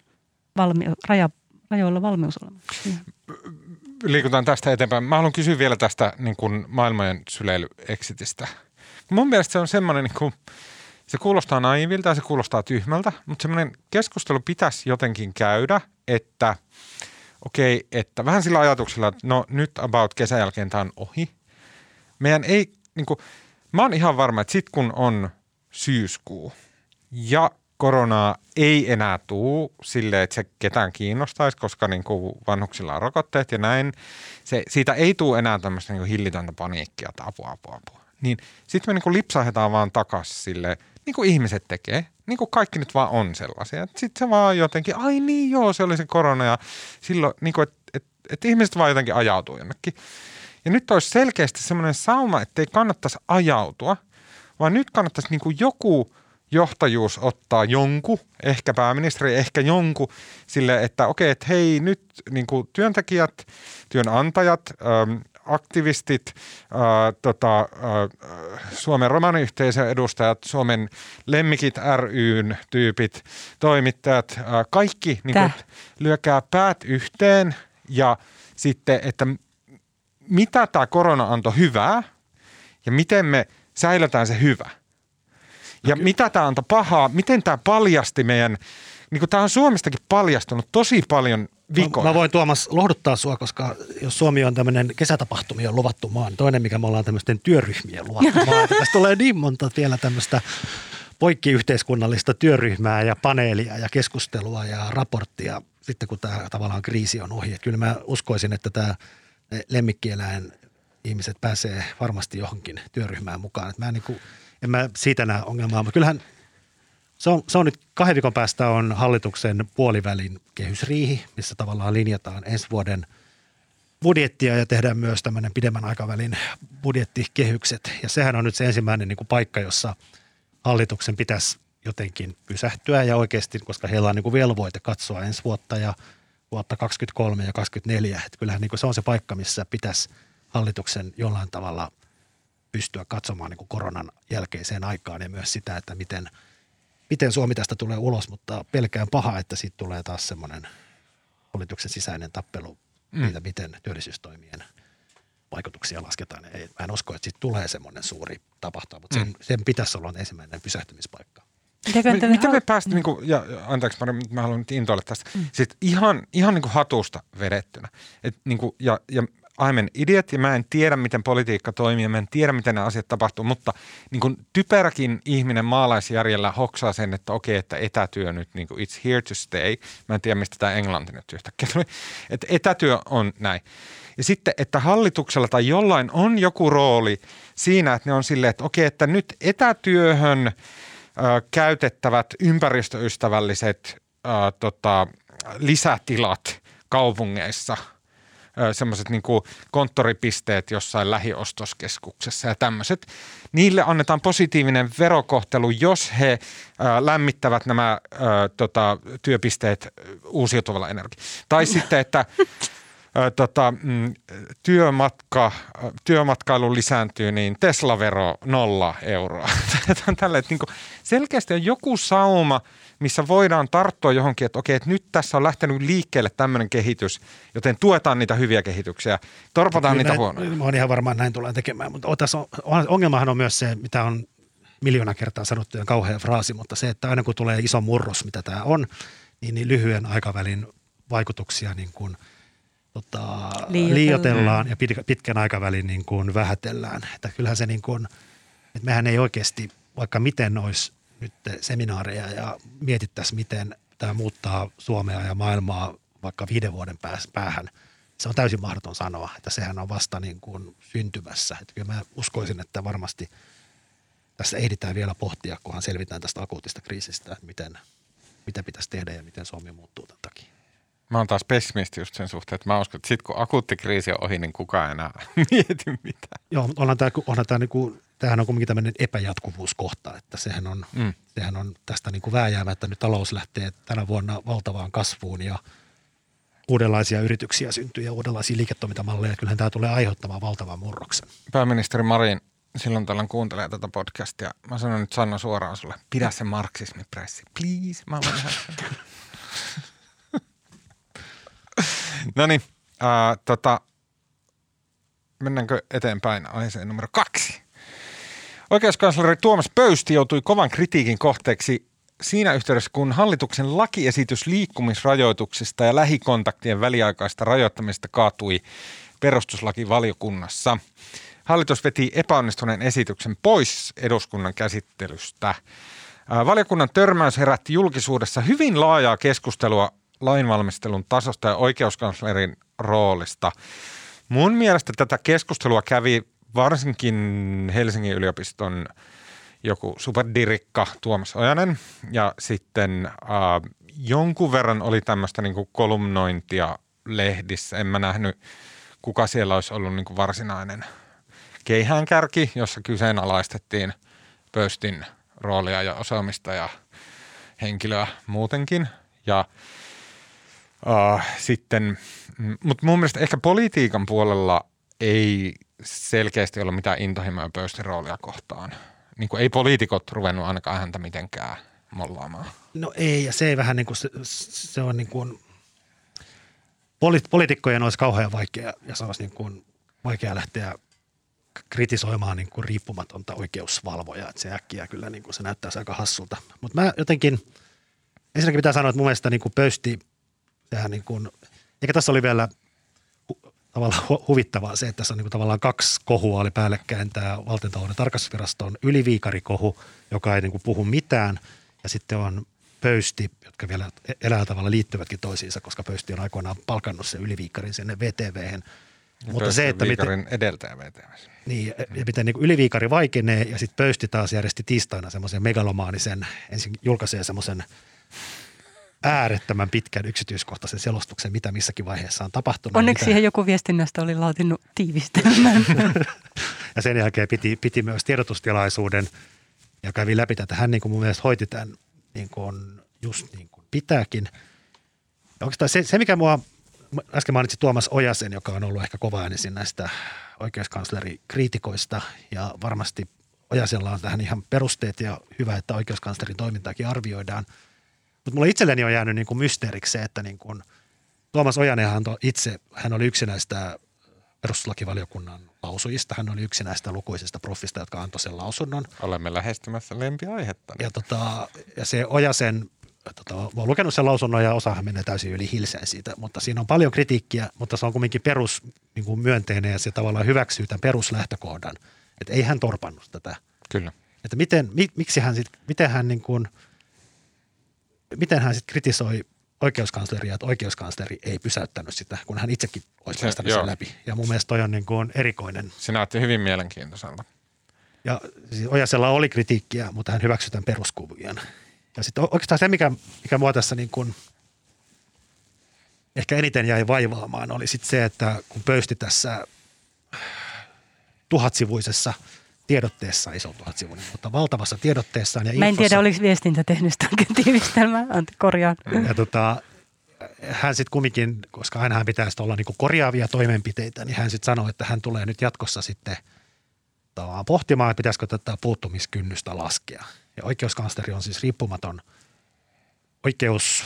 valmi, raja, rajoilla valmius olemassa. Niin. Liikutaan tästä eteenpäin. Mä haluan kysyä vielä tästä niin kuin maailmojen syleilyexitistä. Mun mielestä se on semmoinen, niin kuin, se kuulostaa naivilta ja se kuulostaa tyhmältä, mutta semmoinen keskustelu pitäisi jotenkin käydä, että okei, että vähän sillä ajatuksella, että no nyt about kesän jälkeen tämä on ohi. Meidän ei, niin kuin, mä oon ihan varma, että sit kun on syyskuu ja koronaa ei enää tuu silleen, että se ketään kiinnostaisi, koska niin kuin vanhuksilla on rokotteet ja näin. Se, siitä ei tule enää tämmöistä niin kuin hillitöntä paniikkia, että apua, apua, apua. Niin sitten me niin kuin lipsahdetaan vaan takaisin silleen, niin kuin ihmiset tekee. Niin kuin kaikki nyt vaan on sellaisia. Sitten se vaan jotenkin, ai niin joo, se oli se korona ja silloin, niin kuin, että et, et ihmiset vaan jotenkin ajautuu jonnekin. Ja nyt olisi selkeästi semmoinen sauma, että ei kannattaisi ajautua, vaan nyt kannattaisi niin kuin joku johtajuus ottaa jonkun, ehkä pääministeri, ehkä jonkun sille, että okei, että hei nyt niin kuin työntekijät, työnantajat, äm, aktivistit, ää, tota, ää, Suomen romaniyhteisön edustajat, Suomen lemmikit ryn tyypit, toimittajat, ää, kaikki niin kuin, lyökää päät yhteen ja sitten, että mitä tämä korona antoi hyvää ja miten me säilytään se hyvä. Ja mitä tämä antoi pahaa, miten tämä paljasti meidän, niin kuin tämä on Suomestakin paljastunut tosi paljon vikoja. Mä, mä voin Tuomas lohduttaa sua, koska jos Suomi on tämmöinen kesätapahtumia luvattu maa, niin toinen mikä me ollaan tämmöisten työryhmien luvattu [laughs] maa. Että Tästä tulee niin monta vielä tämmöistä poikkiyhteiskunnallista työryhmää ja paneelia ja keskustelua ja raporttia sitten kun tämä tavallaan kriisi on ohi. Että kyllä mä uskoisin, että tämä lemmikkieläin ihmiset pääsee varmasti johonkin työryhmään mukaan. Että mä en, niin kuin, en mä siitä näe ongelmaa, mutta kyllähän se on, se on nyt kahden viikon päästä on hallituksen puolivälin kehysriihi, missä tavallaan linjataan ensi vuoden budjettia ja tehdään myös tämmöinen pidemmän aikavälin budjettikehykset. Ja sehän on nyt se ensimmäinen niin kuin paikka, jossa hallituksen pitäisi jotenkin pysähtyä ja oikeasti, koska heillä on niin kuin velvoite katsoa ensi vuotta ja vuotta 2023 ja 2024. Että kyllähän niin kuin se on se paikka, missä pitäisi hallituksen jollain tavalla pystyä katsomaan niin kuin koronan jälkeiseen aikaan ja myös sitä, että miten, miten Suomi tästä tulee ulos, mutta pelkään paha, että siitä tulee taas semmoinen hallituksen sisäinen tappelu mm. siitä, miten työllisyystoimien vaikutuksia lasketaan. Ei, mä en usko, että siitä tulee semmoinen suuri tapahtuma, mutta sen, mm. sen pitäisi olla ensimmäinen pysähtymispaikka. Miten, miten me päästä, niin kuin, ja anteeksi Mari, mä haluan nyt intoilla tästä, mm. siis ihan, ihan niin kuin hatusta vedettynä. Et, niin kuin, ja, ja I'm an idiot ja mä en tiedä, miten politiikka toimii ja mä en tiedä, miten nämä asiat tapahtuu, mutta niin kuin typeräkin ihminen maalaisjärjellä hoksaa sen, että okei, että etätyö nyt, niin kuin it's here to stay. Mä en tiedä, mistä tämä englanti nyt yhtäkkiä tuli. Että etätyö on näin. Ja sitten, että hallituksella tai jollain on joku rooli siinä, että ne on silleen, että okei, että nyt etätyöhön – käytettävät ympäristöystävälliset ää, tota, lisätilat kaupungeissa, semmoiset niin konttoripisteet jossain lähiostoskeskuksessa ja tämmöiset. Niille annetaan positiivinen verokohtelu, jos he lämmittävät nämä tota, työpisteet uusiutuvalla energialla. Tai sitten, että tota, mm, työmatka, työmatkailu lisääntyy, niin Tesla-vero nolla euroa. [laughs] Tälle, että niin kuin selkeästi on joku sauma, missä voidaan tarttua johonkin, että okei, että nyt tässä on lähtenyt liikkeelle tämmöinen kehitys, joten tuetaan niitä hyviä kehityksiä, torpataan niitä näin, huonoja. Mä oon ihan varmaan näin tulee tekemään, mutta tässä on, ongelmahan on myös se, mitä on miljoona kertaa sanottu ja kauhea fraasi, mutta se, että aina kun tulee iso murros, mitä tämä on, niin, niin lyhyen aikavälin vaikutuksia niin kuin – tota, liioitellaan ja pitkän aikavälin niin kuin vähätellään. Että kyllähän se niin kuin, että mehän ei oikeasti, vaikka miten olisi nyt seminaareja ja mietittäisiin, miten tämä muuttaa Suomea ja maailmaa vaikka viiden vuoden päähän, se on täysin mahdoton sanoa, että sehän on vasta niin kuin syntymässä. Että kyllä mä uskoisin, että varmasti tässä ehditään vielä pohtia, kunhan selvitään tästä akuutista kriisistä, että miten, mitä pitäisi tehdä ja miten Suomi muuttuu tämän takia. Mä oon taas pessimisti just sen suhteen, että mä uskon, että sit kun akuutti kriisi on ohi, niin kukaan enää [laughs] mieti mitään. Joo, mutta onhan tämä, onhan tämä niinku, tämähän on kuitenkin tämmöinen epäjatkuvuuskohta, että sehän on, mm. sehän on tästä niin kuin että nyt talous lähtee tänä vuonna valtavaan kasvuun ja uudenlaisia yrityksiä syntyy ja uudenlaisia liiketoimintamalleja. Kyllähän tämä tulee aiheuttamaan valtavan murroksen. Pääministeri Marin silloin tällöin kuuntelee tätä podcastia. Mä sanon nyt Sanna suoraan sulle, pidä se marksismipressi, please. Mä olen [laughs] no niin, äh, tota, mennäänkö eteenpäin aiheeseen numero kaksi? Oikeuskansleri Tuomas Pöysti joutui kovan kritiikin kohteeksi siinä yhteydessä, kun hallituksen lakiesitys liikkumisrajoituksista ja lähikontaktien väliaikaista rajoittamista kaatui perustuslakivaliokunnassa. Hallitus veti epäonnistuneen esityksen pois eduskunnan käsittelystä. Valiokunnan törmäys herätti julkisuudessa hyvin laajaa keskustelua lainvalmistelun tasosta ja oikeuskanslerin roolista. Mun mielestä tätä keskustelua kävi varsinkin Helsingin yliopiston joku superdirikka Tuomas Ojanen ja sitten äh, jonkun verran oli tämmöistä niin kolumnointia lehdissä. En mä nähnyt, kuka siellä olisi ollut niin kuin varsinainen keihäänkärki, jossa kyseenalaistettiin pöstin roolia ja osaamista ja henkilöä muutenkin. Ja Uh, sitten, mm, mutta mun mielestä ehkä politiikan puolella ei selkeästi ole mitään intohimoja pöystin roolia kohtaan. Niin kuin ei poliitikot ruvennut ainakaan häntä mitenkään mollaamaan. No ei, ja se ei vähän niin kuin, se, se on niin kuin, poli- poliitikkojen olisi kauhean vaikea, ja se olisi niin kuin vaikea lähteä kritisoimaan niin kuin riippumatonta oikeusvalvoja, että se äkkiä kyllä niin kuin se näyttää aika hassulta. Mutta mä jotenkin, ensinnäkin pitää sanoa, että mun mielestä niin kuin pöysti – Sehän niin kuin, eikä tässä oli vielä hu, tavallaan hu, huvittavaa se, että tässä on niin kuin tavallaan kaksi kohua oli päällekkäin. Tämä valtiontalouden tarkastusviraston yliviikarikohu, joka ei niin kuin puhu mitään ja sitten on pöysti, jotka vielä elää tavalla liittyvätkin toisiinsa, koska pöysti on aikoinaan palkannut sen yliviikarin sinne VTVhen. Ja Mutta se, että miten, edeltäjä VTV. Niin, ja miten niin yliviikari vaikenee ja sitten pöysti taas järjesti tiistaina semmoisen megalomaanisen, ensin julkaisee semmoisen äärettömän pitkän yksityiskohtaisen selostuksen, mitä missäkin vaiheessa on tapahtunut. Onneksi mitä... siihen joku viestinnästä oli laatinut tiivistelmän. [laughs] ja sen jälkeen piti, piti myös tiedotustilaisuuden ja kävi läpi tätä. Hän niin kuin mun mielestä hoiti tämän niin kuin just niin kuin pitääkin. Ja oikeastaan se, se, mikä mua, äsken mainitsin Tuomas Ojasen, joka on ollut ehkä kova äänisin näistä oikeuskanslerikriitikoista ja varmasti Ojasella on tähän ihan perusteet ja hyvä, että oikeuskanslerin toimintaakin arvioidaan. Mutta mulle itselleni on jäänyt niin kuin mysteeriksi se, että niin kuin Tuomas Ojanenhan itse, hän oli yksi näistä perustuslakivaliokunnan lausujista. Hän oli yksi näistä lukuisista proffista, jotka antoi sen lausunnon. Olemme lähestymässä lempiaihetta. Ja, tota, ja se Ojasen, tota, olen lukenut sen lausunnon ja osahan menee täysin yli hilseen siitä, mutta siinä on paljon kritiikkiä, mutta se on kuitenkin perus niin kuin myönteinen ja se tavallaan hyväksyy tämän peruslähtökohdan. Että ei hän torpannut tätä. Kyllä. Että miten, mi, miksi hän sit, miten hän niin kuin, miten hän sitten kritisoi oikeuskansleria, että oikeuskansleri ei pysäyttänyt sitä, kun hän itsekin olisi päästänyt sen läpi. Ja mun mielestä toi on niin kuin erikoinen. Se näytti hyvin mielenkiintoiselta. Ja siis Ojasella oli kritiikkiä, mutta hän hyväksyi tämän peruskuvion. Ja sitten oikeastaan se, mikä, mikä mua tässä niin kuin ehkä eniten jäi vaivaamaan, oli sitten se, että kun pöysti tässä tuhatsivuisessa – tiedotteessa, iso tuhatsivuinen, mutta valtavassa tiedotteessaan. Ja Mä en infossa, tiedä, oliko viestintä tehnyt sitä tiivistelmää, korjaan. Ja tota, hän sitten kumminkin, koska aina hän pitäisi olla niinku korjaavia toimenpiteitä, niin hän sitten sanoi, että hän tulee nyt jatkossa sitten pohtimaan, että pitäisikö tätä puuttumiskynnystä laskea. Ja oikeuskansleri on siis riippumaton oikeus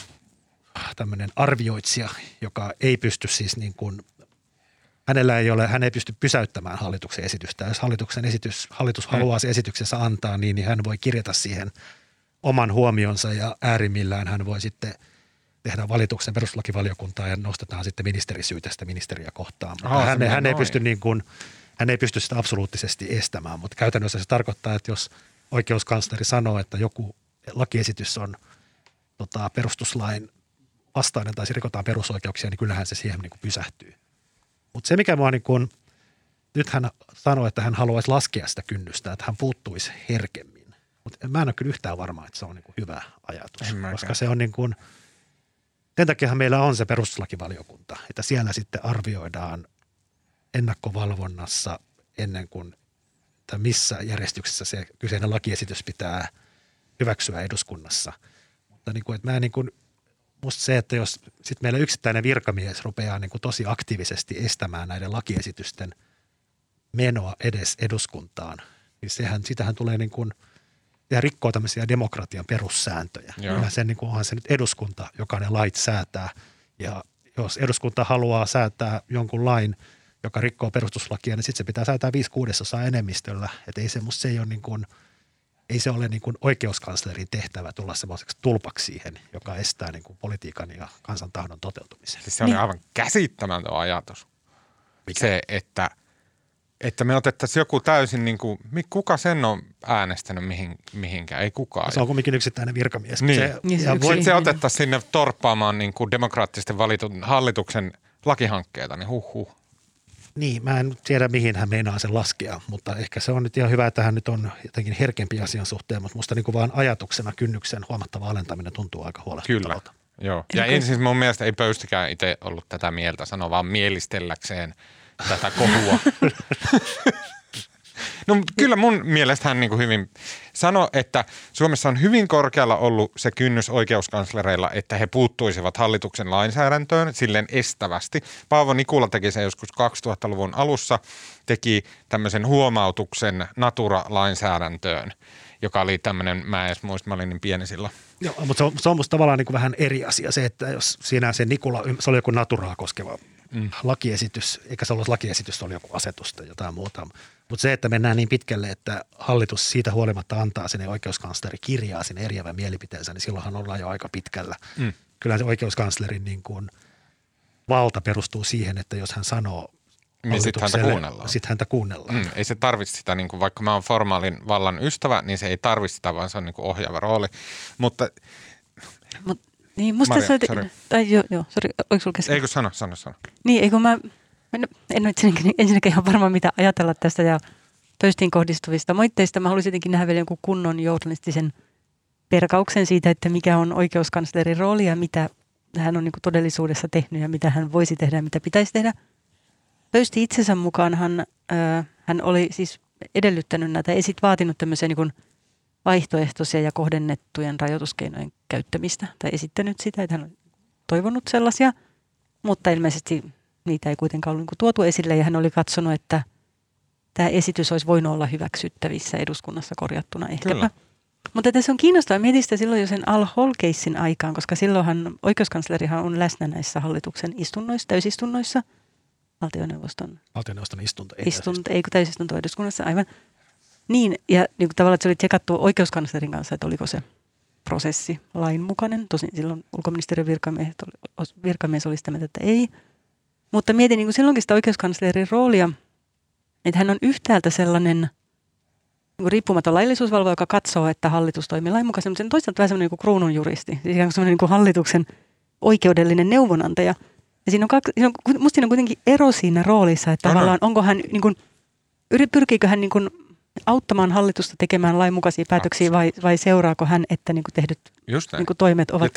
tämmöinen arvioitsija, joka ei pysty siis niin kuin hänellä ei ole, hän ei pysty pysäyttämään hallituksen esitystä. Jos hallituksen esitys, hallitus mm. haluaa se esityksessä antaa, niin, niin hän voi kirjata siihen oman huomionsa ja äärimmillään hän voi sitten tehdä valituksen perustuslakivaliokuntaan ja nostetaan sitten ministerisyytä sitä ministeriä kohtaan. Mutta Aha, hän, hän, ei pysty niin kuin, hän ei pysty sitä absoluuttisesti estämään, mutta käytännössä se tarkoittaa, että jos oikeuskansleri sanoo, että joku lakiesitys on tota, perustuslain vastainen tai se rikotaan perusoikeuksia, niin kyllähän se siihen niin kuin pysähtyy. Mutta se, mikä mua niin kun, nyt hän sanoi, että hän haluaisi laskea sitä kynnystä, että hän puuttuisi herkemmin. Mutta mä en ole kyllä yhtään varma, että se on niin hyvä ajatus, koska se on niin kuin, sen takia meillä on se perustuslakivaliokunta, että siellä sitten arvioidaan ennakkovalvonnassa ennen kuin, että missä järjestyksessä se kyseinen lakiesitys pitää hyväksyä eduskunnassa. Mutta niin kuin, että mä niin kuin musta se, että jos sitten meillä yksittäinen virkamies rupeaa niin kuin tosi aktiivisesti estämään näiden lakiesitysten menoa edes eduskuntaan, niin sehän, sitähän tulee niin kuin, ja rikkoo tämmöisiä demokratian perussääntöjä. Kyllä sen, niin kuin, onhan se nyt eduskunta, joka ne lait säätää. Ja jos eduskunta haluaa säätää jonkun lain, joka rikkoo perustuslakia, niin sitten se pitää säätää viisi kuudesosaa enemmistöllä. Että ei se, musta se ei ole niin kuin – ei se ole niin kuin oikeuskanslerin tehtävä tulla semmoiseksi tulpaksi siihen, joka estää niin kuin politiikan ja kansantahdon toteutumisen. Siis se on niin. aivan käsittämätön ajatus. Mikä? Se, että, että me otettaisiin joku täysin, niin kuin, kuka sen on äänestänyt mihin, mihinkään, ei kukaan. Se on kuitenkin yksittäinen virkamies. Niin. Se, niin, ja voi... se otettaisiin sinne torppaamaan niin kuin demokraattisesti valitun hallituksen lakihankkeita, niin huh huh. Niin, mä en tiedä mihin hän meinaa sen laskea, mutta ehkä se on nyt ihan hyvä, että hän nyt on jotenkin herkempi asian suhteen, mutta musta niin kuin vaan ajatuksena kynnyksen huomattava alentaminen tuntuu aika huolestuttavalta. Kyllä, joo. Ja ensin mun mielestä ei pöystikään itse ollut tätä mieltä, sano vaan mielistelläkseen tätä kohua. [laughs] No kyllä mun mielestä hän niin kuin hyvin sanoi, että Suomessa on hyvin korkealla ollut se kynnys oikeuskanslereilla, että he puuttuisivat hallituksen lainsäädäntöön silleen estävästi. Paavo Nikula teki se joskus 2000-luvun alussa, teki tämmöisen huomautuksen Natura-lainsäädäntöön joka oli tämmöinen, mä en edes muista, mä olin niin pieni silloin. Joo, mutta se on, se on musta tavallaan niin kuin vähän eri asia se, että jos siinä se Nikula, se oli joku naturaa koskeva mm. lakiesitys, eikä se ollut lakiesitys, se oli joku asetus tai jotain muuta. Mutta se, että mennään niin pitkälle, että hallitus siitä huolimatta antaa sinne oikeuskansleri kirjaa sinne eriävän mielipiteensä, niin silloinhan ollaan jo aika pitkällä. Mm. Kyllä se oikeuskanslerin niin kuin valta perustuu siihen, että jos hän sanoo niin sitten häntä kuunnellaan. Sitten häntä kuunnellaan. Mm, ei se tarvitse sitä, niin kuin, vaikka mä oon formaalin vallan ystävä, niin se ei tarvitse sitä, vaan se on niin kuin ohjaava rooli. Mutta Mut, niin, musta Maria, se oli, tai joo, joo, sori, oliko sulla kesken? Eikö sano, sano, sano. Niin, eikö mä, en, en ole ensinnäkin ihan varma mitä ajatella tästä ja pöystiin kohdistuvista moitteista. Mä haluaisin jotenkin nähdä vielä jonkun kunnon journalistisen perkauksen siitä, että mikä on oikeuskanslerin rooli ja mitä hän on niin kuin todellisuudessa tehnyt ja mitä hän voisi tehdä ja mitä pitäisi tehdä. Pöysti itsensä mukaan hän, äh, hän oli siis edellyttänyt näitä, ei sit vaatinut tämmöisiä niin vaihtoehtoisia ja kohdennettujen rajoituskeinojen käyttämistä tai esittänyt sitä, että hän on toivonut sellaisia, mutta ilmeisesti niitä ei kuitenkaan ollut niin tuotu esille ja hän oli katsonut, että tämä esitys olisi voinut olla hyväksyttävissä eduskunnassa korjattuna ehkäpä. Kyllä. Mutta tässä on kiinnostavaa. Mietin sitä silloin jo sen Al Holkeissin aikaan, koska silloinhan oikeuskanslerihan on läsnä näissä hallituksen istunnoissa, täysistunnoissa, valtioneuvoston, valtioneuvoston istunto, ei, istunto, ei kun täysistunto eduskunnassa, aivan. Niin, ja niin kuin tavallaan, että se oli tsekattu oikeuskanslerin kanssa, että oliko se prosessi lainmukainen. Tosin silloin ulkoministeriön virkamies, virkamies oli sitä mieltä, että ei. Mutta mietin niin kuin silloinkin sitä oikeuskanslerin roolia, että hän on yhtäältä sellainen – niin riippumaton laillisuusvalvoja, joka katsoo, että hallitus toimii lainmukaisesti, mutta sen toisaalta vähän semmoinen niin kruunun juristi, siis ikään kuin semmoinen niin kuin hallituksen oikeudellinen neuvonantaja. Ja siinä on, kaksi, siinä on, musta siinä on kuitenkin ero siinä roolissa, että tavallaan onko hän, niin kuin, pyrkiikö hän niin kuin auttamaan hallitusta tekemään lainmukaisia päätöksiä vai, vai seuraako hän, että niin kuin tehdyt niin kuin toimet ovat...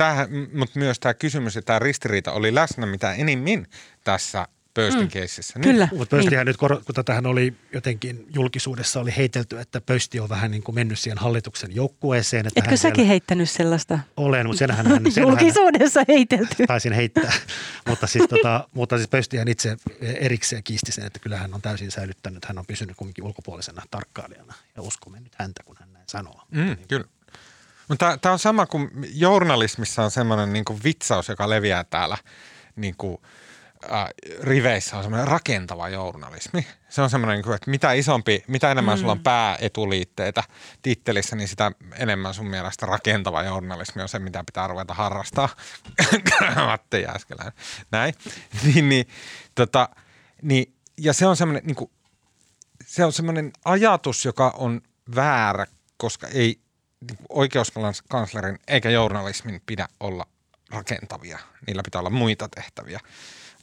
mutta myös tämä kysymys ja tämä ristiriita oli läsnä mitä enimmin tässä Pöystin mm. keississä. Niin. Kyllä. Mutta Pöystihän niin. nyt, kun tähän oli jotenkin julkisuudessa oli heitelty, että Pöysti on vähän niin kuin mennyt siihen hallituksen joukkueeseen. Että Etkö säkin heittänyt sellaista? Olen, mutta senhän hän... Senhän Julkisuudessa heitelty. Taisin heittää, mutta siis, tota, mutta siis Pöystihän itse erikseen kiisti sen, että kyllä hän on täysin säilyttänyt. Hän on pysynyt kuitenkin ulkopuolisena tarkkailijana ja uskomme nyt häntä, kun hän näin sanoo. Mm, niin. Kyllä. Mutta tämä on sama kuin journalismissa on semmoinen niin vitsaus, joka leviää täällä niin kuin – äh, riveissä on semmoinen rakentava journalismi. Se on semmoinen, niin että mitä isompi, mitä enemmän mm. sulla on mm. pääetuliitteitä tittelissä, niin sitä enemmän sun mielestä rakentava journalismi on se, mitä pitää ruveta harrastaa. [laughs] Matti Jääskeläinen. Näin. [laughs] niin, niin, tota, niin, ja se on semmoinen, niin kuin, se on semmoinen ajatus, joka on väärä, koska ei niin oikeuskanslerin eikä journalismin pidä olla rakentavia. Niillä pitää olla muita tehtäviä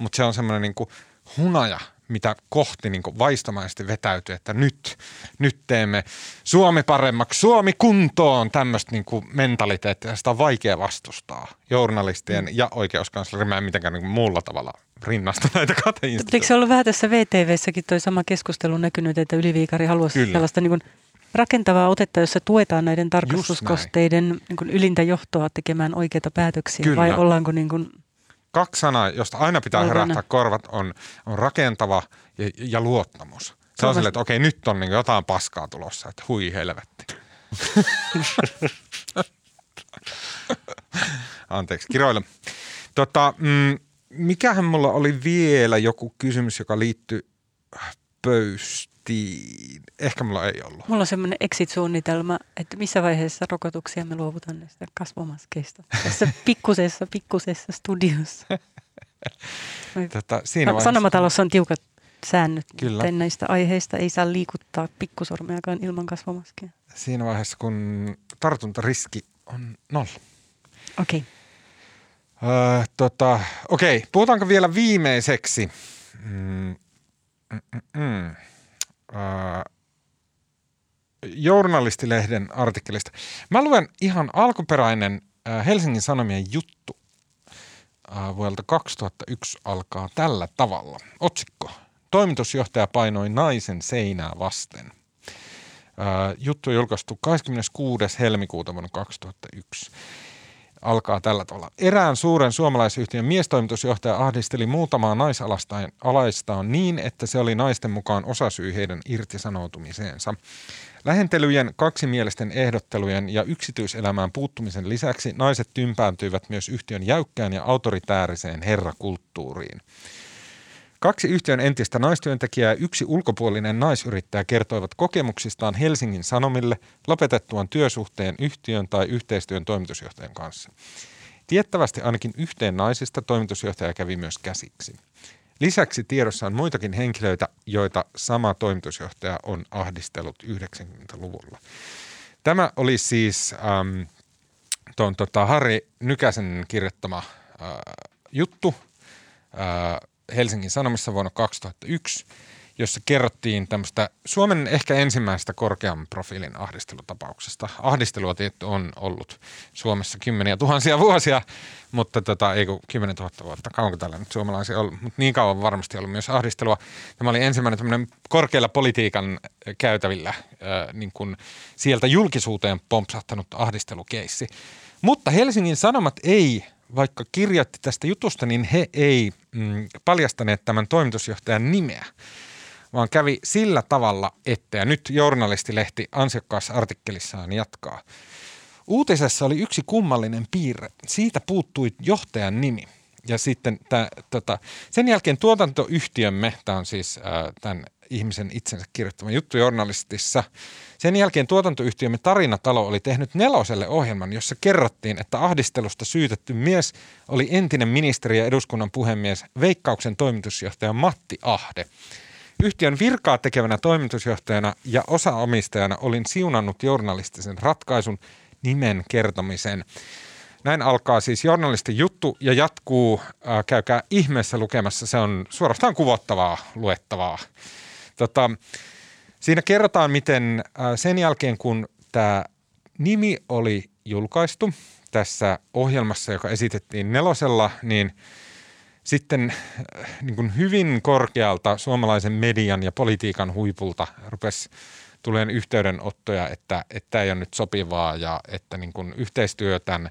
mutta se on semmoinen niin hunaja, mitä kohti niin vaistomaisesti vetäytyy, että nyt, nyt teemme Suomi paremmaksi, Suomi kuntoon, tämmöistä niin mentaliteettia. Sitä on vaikea vastustaa journalistien mm. ja oikeuskanslerin. Mä en mitenkään niin muulla tavalla rinnasta [laughs] näitä kahta Eikö se ollut vähän tässä VTVssäkin toi sama keskustelu näkynyt, että Yliviikari haluaisi Kyllä. sellaista niin kuin rakentavaa otetta, jossa tuetaan näiden tarkastuskosteiden niin ylintä johtoa tekemään oikeita päätöksiä, Kyllä. vai ollaanko niin kuin kaksi sanaa, josta aina pitää Olkana. herättää korvat, on, on rakentava ja, ja luottamus. Se on silleen, että okei, nyt on niin jotain paskaa tulossa, että hui helvetti. [laughs] Anteeksi, kiroille. Tota, mm, mikähän mulla oli vielä joku kysymys, joka liittyy pöys, tii. Ehkä mulla ei ollut. Mulla on semmoinen exit-suunnitelma, että missä vaiheessa rokotuksia me luovutaan näistä kasvomaskeista. Tässä [laughs] pikkusessa, pikkusessa studiossa. tota, siinä vaiheessa... Sanomatalossa on tiukat säännöt Kyllä. näistä aiheista. Ei saa liikuttaa pikkusormeakaan ilman kasvomaskia. Siinä vaiheessa, kun tartuntariski on nolla. Okei. Okay. Öö, tota, okei, okay. puhutaanko vielä viimeiseksi? Mm, mm, mm, äh, journalistilehden artikkelista. Mä luen ihan alkuperäinen Helsingin Sanomien juttu vuodelta 2001 alkaa tällä tavalla. Otsikko. Toimitusjohtaja painoi naisen seinää vasten. Äh, juttu julkaistu 26. helmikuuta vuonna 2001 alkaa tällä tavalla. Erään suuren suomalaisyhtiön miestoimitusjohtaja ahdisteli muutamaa naisalaistaan niin, että se oli naisten mukaan osasyy heidän irtisanoutumiseensa. Lähentelyjen, kaksimielisten ehdottelujen ja yksityiselämään puuttumisen lisäksi naiset tympääntyivät myös yhtiön jäykkään ja autoritääriseen herrakulttuuriin. Kaksi yhtiön entistä naistyöntekijää ja yksi ulkopuolinen naisyrittäjä kertoivat kokemuksistaan Helsingin Sanomille lopetettuaan työsuhteen yhtiön tai yhteistyön toimitusjohtajan kanssa. Tiettävästi ainakin yhteen naisista toimitusjohtaja kävi myös käsiksi. Lisäksi tiedossa on muitakin henkilöitä, joita sama toimitusjohtaja on ahdistellut 90-luvulla. Tämä oli siis ähm, ton, tota, Harri Nykäsen kirjoittama äh, juttu. Äh, Helsingin Sanomissa vuonna 2001, jossa kerrottiin tämmöistä Suomen ehkä ensimmäisestä korkean profiilin ahdistelutapauksesta. Ahdistelua tietty on ollut Suomessa kymmeniä tuhansia vuosia, mutta tota, ei kun 10 000 vuotta, kauanko täällä nyt suomalaisia ollut, mutta niin kauan varmasti ollut myös ahdistelua. Tämä oli ensimmäinen tämmöinen korkealla politiikan käytävillä äh, niin kuin sieltä julkisuuteen pompsahtanut ahdistelukeissi. Mutta Helsingin Sanomat ei, vaikka kirjoitti tästä jutusta, niin he ei mm, paljastaneet tämän toimitusjohtajan nimeä vaan kävi sillä tavalla, että, ja nyt journalistilehti ansiokkaassa artikkelissaan jatkaa. Uutisessa oli yksi kummallinen piirre. Siitä puuttui johtajan nimi. Ja sitten tää, tota, sen jälkeen tuotantoyhtiömme, tämä on siis äh, tämän ihmisen itsensä kirjoittama juttu journalistissa, sen jälkeen tuotantoyhtiömme Tarinatalo oli tehnyt neloselle ohjelman, jossa kerrottiin, että ahdistelusta syytetty mies oli entinen ministeri ja eduskunnan puhemies Veikkauksen toimitusjohtaja Matti Ahde. Yhtiön virkaa tekevänä toimitusjohtajana ja osaomistajana olin siunannut journalistisen ratkaisun nimen kertomisen. Näin alkaa siis journalistin juttu ja jatkuu, äh, käykää ihmeessä lukemassa, se on suorastaan kuvottavaa luettavaa. Tota, siinä kerrotaan, miten sen jälkeen kun tämä nimi oli julkaistu tässä ohjelmassa, joka esitettiin nelosella, niin – sitten niin kuin hyvin korkealta suomalaisen median ja politiikan huipulta rupesi tuleen yhteydenottoja, että, että ei ole nyt sopivaa ja että niin kuin yhteistyö tämän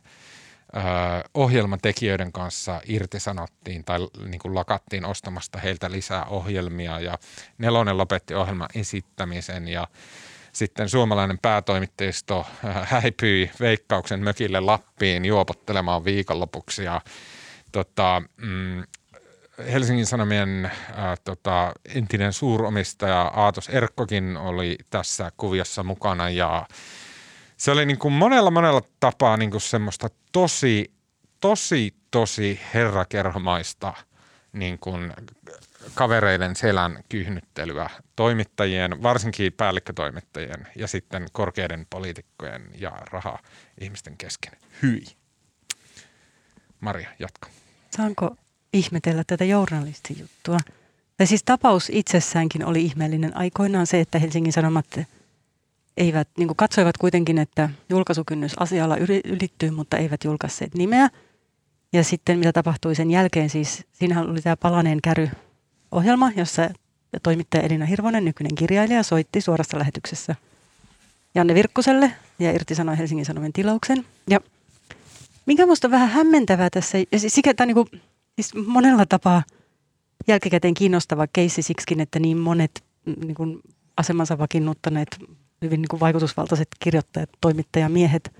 ohjelmatekijöiden kanssa irtisanottiin tai niin kuin lakattiin ostamasta heiltä lisää ohjelmia ja Nelonen lopetti ohjelman esittämisen ja sitten suomalainen päätoimittajisto häipyi Veikkauksen mökille Lappiin juopottelemaan viikonlopuksi ja tota, mm, Helsingin Sanomien ää, tota, entinen suuromistaja Aatos Erkkokin oli tässä kuviossa mukana ja se oli niin kuin monella monella tapaa niin kuin semmoista tosi, tosi, tosi herrakerhomaista niin kuin kavereiden selän kyhnyttelyä toimittajien, varsinkin päällikkötoimittajien ja sitten korkeiden poliitikkojen ja raha-ihmisten kesken. Hyi. Maria, jatka. Saanko ihmetellä tätä journalistijuttua? Tai siis tapaus itsessäänkin oli ihmeellinen aikoinaan se, että Helsingin Sanomat eivät, niin katsoivat kuitenkin, että julkaisukynnys asialla ylittyy, mutta eivät julkaisseet nimeä. Ja sitten mitä tapahtui sen jälkeen, siis siinähän oli tämä Palaneen käry ohjelma, jossa toimittaja Elina Hirvonen, nykyinen kirjailija, soitti suorassa lähetyksessä Janne Virkkuselle ja irtisanoi Helsingin Sanomien tilauksen. Ja mikä minusta on vähän hämmentävää tässä, ja siis, sikä, niin kuin, siis monella tapaa jälkikäteen kiinnostava keissi siksikin, että niin monet mm, niin kuin asemansa vakiinnuttaneet, hyvin niin kuin vaikutusvaltaiset kirjoittajat, toimittajamiehet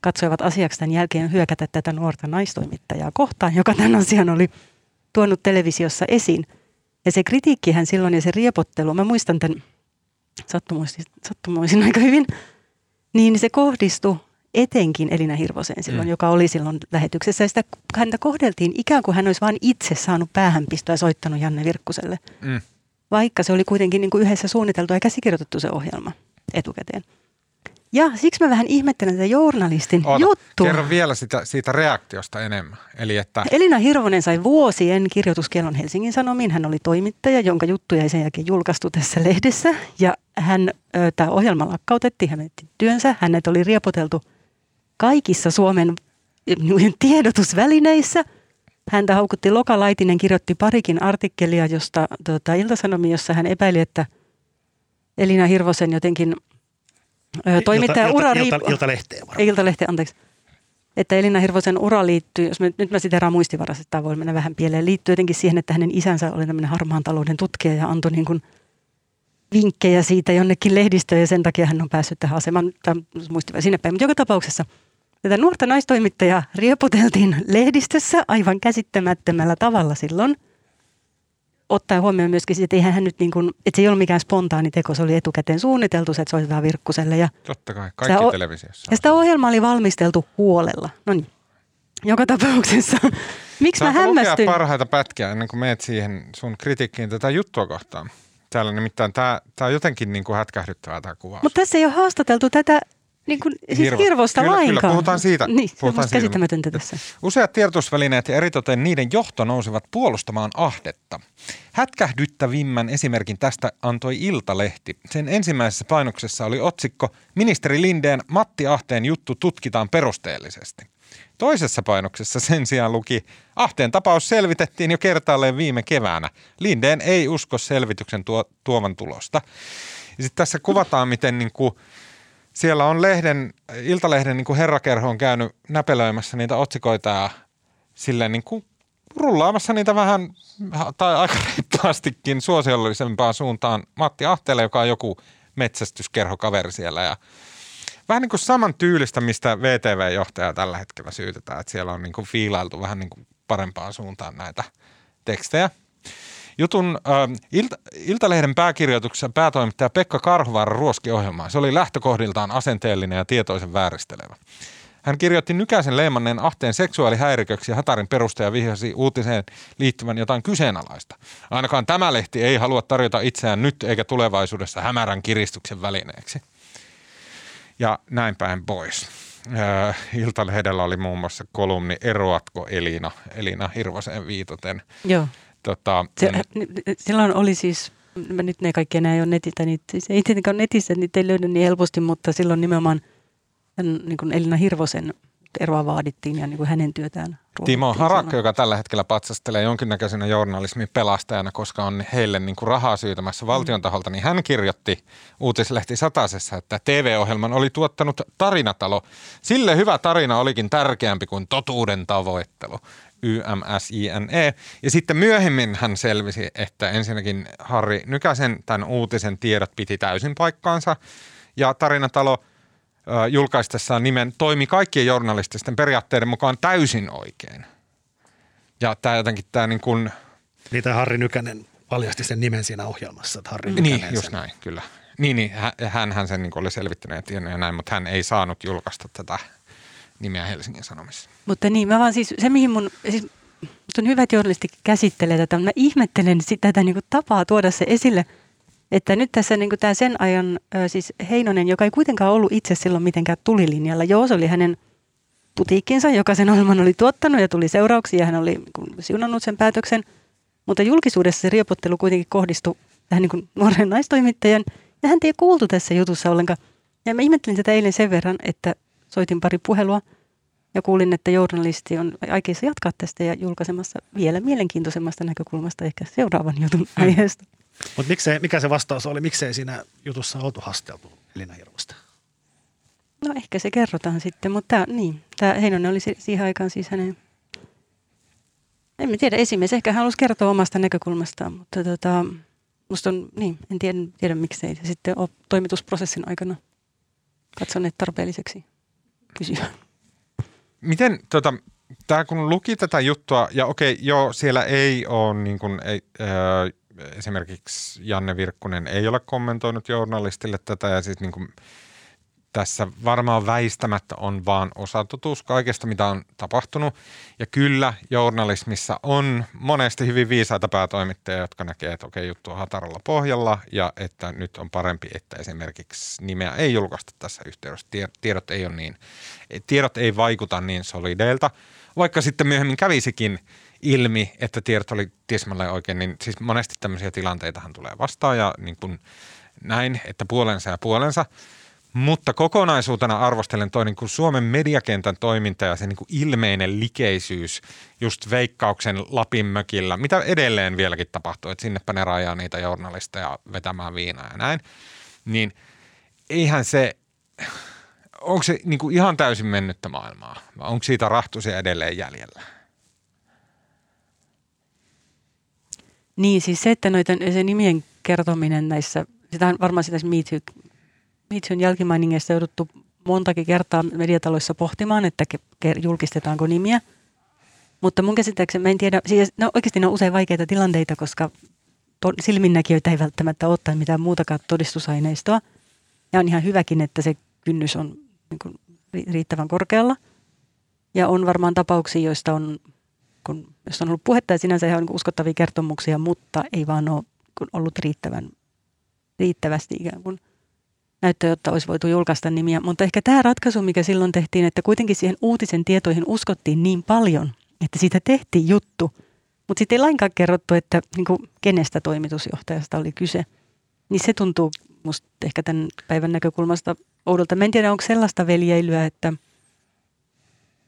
katsoivat asiaksi tämän jälkeen hyökätä tätä nuorta naistoimittajaa kohtaan, joka tämän asian oli tuonut televisiossa esiin. Ja se kritiikkihän silloin ja se riepottelu, mä muistan tämän sattumoisin, sattumoisin aika hyvin, niin se kohdistui etenkin Elina Hirvoseen silloin, mm. joka oli silloin lähetyksessä. Ja sitä, häntä kohdeltiin ikään kuin hän olisi vain itse saanut päähänpistoa ja soittanut Janne Virkkuselle. Mm. Vaikka se oli kuitenkin niin kuin yhdessä suunniteltu ja käsikirjoitettu se ohjelma etukäteen. Ja siksi mä vähän ihmettelen tätä journalistin Oota, juttua. Kerro vielä sitä, siitä reaktiosta enemmän. Eli että... Elina Hirvonen sai vuosien kirjoituskielon Helsingin Sanomiin. Hän oli toimittaja, jonka juttuja ei sen jälkeen julkaistu tässä lehdessä. Ja hän, tämä ohjelma lakkautettiin, hän työnsä. Hänet oli riepoteltu – kaikissa Suomen tiedotusvälineissä. Häntä haukutti Loka Laitinen, kirjoitti parikin artikkelia, josta tuota, Ilta-Sanomi, jossa hän epäili, että Elina Hirvosen jotenkin toimittaja ilta, ura ilta, ilta, Iltalehteen varmaan. Iltalehteen, anteeksi. Että Elina Hirvosen ura liittyy, jos mä, nyt mä siteeraan muistivarassa, että tämä voi mennä vähän pieleen, liittyy jotenkin siihen, että hänen isänsä oli tämmöinen harmaan talouden tutkija ja antoi niin kuin vinkkejä siitä jonnekin lehdistöön ja sen takia hän on päässyt tähän asemaan, tai muistivarassa sinne päin. Mutta joka tapauksessa – Tätä nuorta naistoimittajaa riepoteltiin lehdistössä aivan käsittämättömällä tavalla silloin. Ottaen huomioon myöskin että eihän hän nyt niin kuin, että se ei ollut mikään spontaani teko, se oli etukäteen suunniteltu, se, että soitetaan Virkkuselle. Ja Totta kai, kaikki sitä, televisiossa. Ja sitä ohjelmaa oli valmisteltu huolella. No niin, joka tapauksessa. [laughs] Miksi Saanko mä hämmästyn? lukea parhaita pätkiä ennen kuin meet siihen sun kritiikkiin tätä juttua kohtaan? Täällä nimittäin tämä, tämä on jotenkin niin kuin hätkähdyttävää tämä kuvaus. Mutta tässä ei ole haastateltu tätä niin kuin, siis Hirvo. hirvosta kyllä, lainkaan. Kyllä, puhutaan siitä. Niin, puhutaan siitä. käsittämätöntä tässä. Useat tiedotusvälineet ja eritoten niiden johto nousivat puolustamaan ahdetta. Hätkähdyttävimmän esimerkin tästä antoi Iltalehti. Sen ensimmäisessä painoksessa oli otsikko Ministeri Lindeen Matti Ahteen juttu tutkitaan perusteellisesti. Toisessa painoksessa sen sijaan luki, Ahteen tapaus selvitettiin jo kertaalleen viime keväänä. Lindeen ei usko selvityksen tuo, tuovan tulosta. Ja sitten tässä kuvataan, miten niin kuin, siellä on lehden, Iltalehden niin kuin herrakerho on käynyt näpelöimässä niitä otsikoita ja silleen niin kuin rullaamassa niitä vähän tai aika reippaastikin suosiollisempaan suuntaan Matti Ahteelle, joka on joku metsästyskerhokaveri siellä ja vähän niin kuin saman tyylistä, mistä VTV-johtaja tällä hetkellä syytetään, että siellä on niin kuin fiilailtu vähän niin kuin parempaan suuntaan näitä tekstejä. Jutun äh, Ilta, Iltalehden pääkirjoituksessa päätoimittaja Pekka Karhuvaara ruoski ohjelmaa. Se oli lähtökohdiltaan asenteellinen ja tietoisen vääristelevä. Hän kirjoitti nykäisen leimanneen ahteen seksuaalihäiriköksi ja Hatarin perustaja vihjasi uutiseen liittyvän jotain kyseenalaista. Ainakaan tämä lehti ei halua tarjota itseään nyt eikä tulevaisuudessa hämärän kiristyksen välineeksi. Ja näin päin pois. Äh, Iltalehdellä oli muun muassa kolumni Eroatko Elina, Elina Hirvosen viitoten. Joo. Tota, Se, silloin oli siis, mä nyt ne kaikki enää ei ole netistä, niitä, siis ei tietenkään netissä, niitä ei löydä niin helposti, mutta silloin nimenomaan niin kuin Elina Hirvosen eroa vaadittiin ja niin kuin hänen työtään Timo Harakka, silloin. joka tällä hetkellä patsastelee jonkinnäköisenä journalismin pelastajana, koska on heille niin kuin rahaa syytämässä valtion taholta, niin hän kirjoitti uutislehti Satasessa, että TV-ohjelman oli tuottanut tarinatalo. Sille hyvä tarina olikin tärkeämpi kuin totuuden tavoittelu. YMSINE. Ja sitten myöhemmin hän selvisi, että ensinnäkin Harri Nykäsen tämän uutisen tiedot piti täysin paikkaansa. Ja tarinatalo ö, julkaistessaan nimen toimi kaikkien journalististen periaatteiden mukaan täysin oikein. Ja tämä jotenkin tämä niin kuin, Niitä Harri Nykänen paljasti sen nimen siinä ohjelmassa, että Harri Nykänen niin just näin, kyllä. Niin, niin hä- hän, hän sen niin oli selvittänyt ja tiennyt ja näin, mutta hän ei saanut julkaista tätä nimeä Helsingin Sanomissa. Mutta niin, mä vaan siis, se mihin mun, siis on hyvä, että journalisti käsittelee tätä, mutta mä ihmettelen sitä tätä niin tapaa tuoda se esille, että nyt tässä niin tämä sen ajan, siis Heinonen, joka ei kuitenkaan ollut itse silloin mitenkään tulilinjalla, joo, se oli hänen putiikkinsa, joka sen ohjelman oli tuottanut ja tuli seurauksia ja hän oli niin siunannut sen päätöksen, mutta julkisuudessa se riepottelu kuitenkin kohdistui tähän niin kuin nuoren naistoimittajan ja hän ei kuultu tässä jutussa ollenkaan. Ja mä ihmettelin tätä eilen sen verran, että soitin pari puhelua ja kuulin, että journalisti on aikeissa jatkaa tästä ja julkaisemassa vielä mielenkiintoisemmasta näkökulmasta ehkä seuraavan jutun aiheesta. Mutta mikä se vastaus oli? Miksei siinä jutussa oltu hasteltu Elina Hirvosta? No ehkä se kerrotaan sitten, mutta tää, niin, tämä Heinonen oli si- siihen aikaan siis hänen, en mä tiedä, esimies. Ehkä hän halusi kertoa omasta näkökulmastaan, mutta tota, musta on, niin, en tiedä, tiedä miksei. Ja sitten ole toimitusprosessin aikana katsoneet tarpeelliseksi kysyä. Miten, tota, tämä kun luki tätä juttua, ja okei, joo, siellä ei ole niin kuin, ei, ö, esimerkiksi Janne Virkkunen ei ole kommentoinut journalistille tätä, ja siis niin kuin, tässä varmaan väistämättä on vaan osatotuus kaikesta, mitä on tapahtunut. Ja kyllä journalismissa on monesti hyvin viisaita päätoimittajia, jotka näkee, että okei, juttu on hataralla pohjalla ja että nyt on parempi, että esimerkiksi nimeä ei julkaista tässä yhteydessä. Tie- Tiedot ei, ole niin, tiedot ei vaikuta niin solideilta, vaikka sitten myöhemmin kävisikin ilmi, että tiedot oli tismalleen oikein, niin siis monesti tämmöisiä tilanteitahan tulee vastaan ja niin kuin näin, että puolensa ja puolensa. Mutta kokonaisuutena arvostelen toi niin kuin Suomen mediakentän toiminta ja se niin kuin ilmeinen likeisyys just veikkauksen Lapin mökillä, mitä edelleen vieläkin tapahtuu, että sinnepä ne rajaa niitä journalisteja vetämään viinaa ja näin, niin eihän se, onko se niin kuin ihan täysin mennyttä maailmaa vai onko siitä rahtusia edelleen jäljellä? Niin, siis se, että noita, se nimien kertominen näissä, sitä varmaan sitä Too, Me Toon jälkimainingeissa jouduttu montakin kertaa mediataloissa pohtimaan, että julkistetaanko nimiä. Mutta mun käsittääkseni, mä en tiedä, siis no oikeasti ne on usein vaikeita tilanteita, koska silminnäkijöitä ei välttämättä ole tai mitään muutakaan todistusaineistoa. Ja on ihan hyväkin, että se kynnys on niin kuin, ri- riittävän korkealla. Ja on varmaan tapauksia, joista on kun, jos on ollut puhetta ja sinänsä ihan niin uskottavia kertomuksia, mutta ei vaan ole kun ollut riittävän, riittävästi ikään kuin näyttöä, jotta olisi voitu julkaista nimiä. Mutta ehkä tämä ratkaisu, mikä silloin tehtiin, että kuitenkin siihen uutisen tietoihin uskottiin niin paljon, että siitä tehtiin juttu, mutta sitten ei lainkaan kerrottu, että niin kuin, kenestä toimitusjohtajasta oli kyse. Niin se tuntuu musta ehkä tämän päivän näkökulmasta oudolta. Mä en tiedä, onko sellaista veljeilyä, että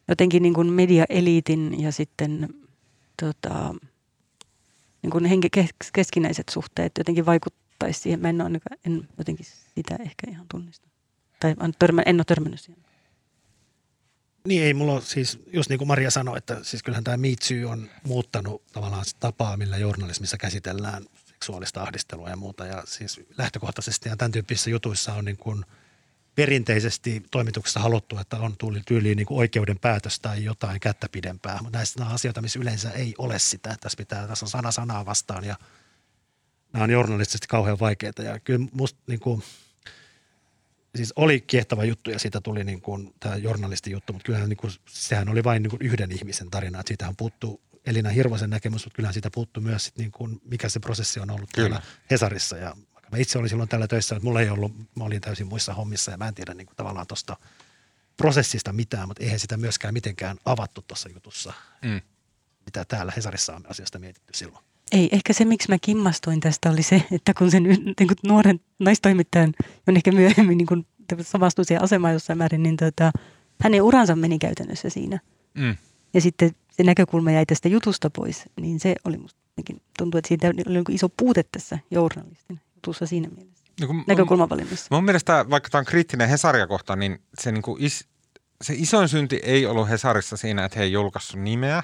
jotenkin niin kuin mediaeliitin ja sitten tota, niin kuin keskinäiset suhteet jotenkin vaikuttaisi siihen. Mä en, ole, en jotenkin sitä ehkä ihan tunnista. Tai en, ole törmännyt siihen. Niin ei mulla siis just niin kuin Maria sanoi, että siis kyllähän tämä Too on muuttanut tavallaan tapaa, millä journalismissa käsitellään seksuaalista ahdistelua ja muuta. Ja siis lähtökohtaisesti ja tämän tyyppisissä jutuissa on niin kuin perinteisesti toimituksessa haluttu, että on tuli tyyliin niin kuin oikeuden päätös tai jotain kättä pidempää. Mutta näistä nämä on asioita, missä yleensä ei ole sitä. Tässä, pitää, tässä on sana sanaa vastaan ja nämä on journalistisesti kauhean vaikeita. Ja kyllä musta niin kuin, siis oli kiehtova juttu ja siitä tuli niin kuin tämä journalistin juttu, mutta kyllähän niin kuin, sehän oli vain niin kuin yhden ihmisen tarina. Että siitähän puuttuu Elina Hirvosen näkemys, mutta kyllähän siitä puuttuu myös sit niin kuin, mikä se prosessi on ollut Kyllä. täällä Hesarissa. Ja mä itse olin silloin tällä töissä, että mulla ei ollut, mä olin täysin muissa hommissa ja mä en tiedä niin kuin, tavallaan tuosta prosessista mitään, mutta eihän sitä myöskään mitenkään avattu tuossa jutussa, mm. mitä täällä Hesarissa on asiasta mietitty silloin. Ei, ehkä se miksi mä kimmastuin tästä oli se, että kun sen niin kuin nuoren naistoimittajan, on ehkä myöhemmin niin kuin, samastui siihen asemaan jossain määrin, niin tota, hänen uransa meni käytännössä siinä. Mm. Ja sitten se näkökulma jäi tästä jutusta pois, niin se oli musta tuntuu, että siitä oli iso puute tässä journalistin jutussa siinä mielessä. No näkökulmavalinnassa. Mun mielestä, vaikka tämä on kriittinen Hesaria kohta, niin se, niin kuin is, se isoin synti ei ollut Hesarissa siinä, että he ei julkaissut nimeä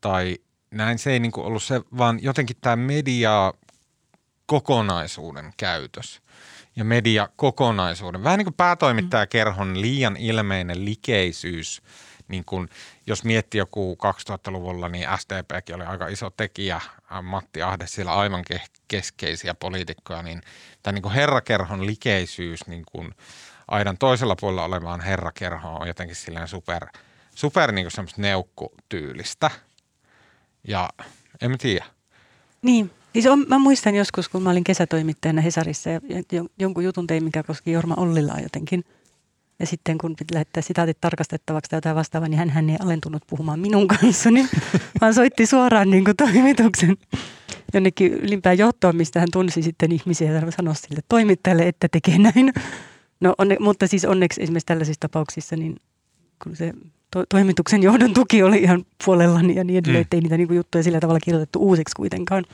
tai näin. Se ei niin kuin ollut se, vaan jotenkin tämä media kokonaisuuden käytös ja media kokonaisuuden. Vähän niin kuin päätoimittajakerhon liian ilmeinen likeisyys – niin kun, jos miettii joku 2000-luvulla, niin SDPkin oli aika iso tekijä. Matti Ahde siellä aivan keskeisiä poliitikkoja, niin tämä niin herrakerhon likeisyys niin kun aidan toisella puolella olevaan herrakerhoon on jotenkin silleen super, super niin semmoista neukkutyylistä. Ja en mä tiedä. Niin, Siis on, mä muistan joskus, kun mä olin kesätoimittajana Hesarissa ja jonkun jutun tein, mikä koski Jorma Ollilaa jotenkin – ja sitten kun piti lähettää sitaatit tarkastettavaksi tai jotain vastaavaa, niin hän, hän ei alentunut puhumaan minun kanssani, [laughs] vaan soitti suoraan niin kuin toimituksen jonnekin ylimpään johtoon, mistä hän tunsi sitten ihmisiä ja sanoi sille toimittajalle, että tekee näin. No, onne, mutta siis onneksi esimerkiksi tällaisissa tapauksissa, niin kun se to, toimituksen johdon tuki oli ihan puolellani ja niin edelleen, mm. ettei niitä niin kuin, juttuja sillä tavalla kirjoitettu uusiksi kuitenkaan.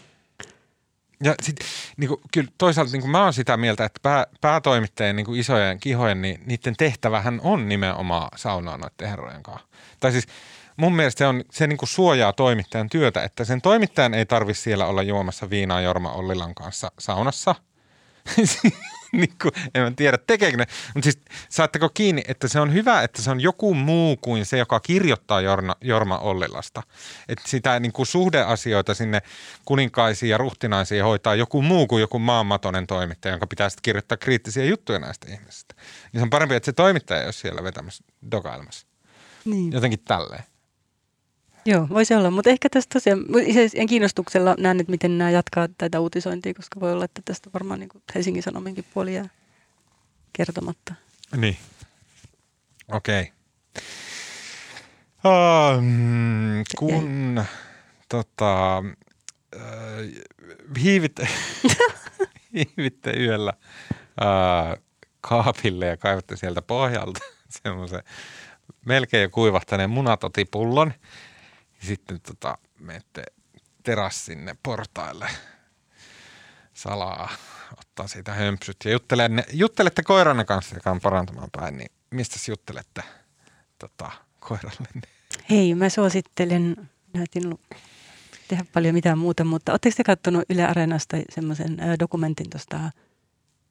Ja sit, niin kuin, kyllä toisaalta niin kuin mä oon sitä mieltä, että pää, päätoimittajien niin kuin isojen kihojen, niin niiden tehtävähän on nimenomaan saunaa noiden herrojen kanssa. Tai siis mun mielestä se, on, se niin kuin suojaa toimittajan työtä, että sen toimittajan ei tarvitse siellä olla juomassa viinaa Jorma Ollilan kanssa saunassa. [laughs] [laughs] niin kuin, en mä tiedä, tekeekö ne. Mutta siis saatteko kiinni, että se on hyvä, että se on joku muu kuin se, joka kirjoittaa Jorma, Jorma Ollilasta. Että sitä niin kuin suhdeasioita sinne kuninkaisiin ja ruhtinaisiin hoitaa joku muu kuin joku maanmatonen toimittaja, jonka pitää sitten kirjoittaa kriittisiä juttuja näistä ihmisistä. Niin se on parempi, että se toimittaja ei ole siellä vetämässä, dokailmassa. Niin. Jotenkin tälleen. Joo, voisi olla, mutta ehkä tästä tosiaan, en kiinnostuksella näen, että miten nämä jatkaa tätä uutisointia, koska voi olla, että tästä varmaan niin Helsingin Sanominkin puoli jää kertomatta. Niin, okei. Okay. Um, kun Jäi. tota, äh, hiivitte, [laughs] hiivitte yöllä äh, kaapille ja kaivatte sieltä pohjalta [laughs] semmoisen melkein jo kuivahtaneen munatotipullon – sitten tota, menette terassinne portaille salaa, ottaa siitä hömpsyt ja juttelette, juttelette koiranne kanssa, joka on parantamaan päin, niin mistä juttelette tota, koiralle? Hei, mä suosittelen, näytin tehdä paljon mitään muuta, mutta oletteko te katsonut Yle Areenasta semmoisen dokumentin tuosta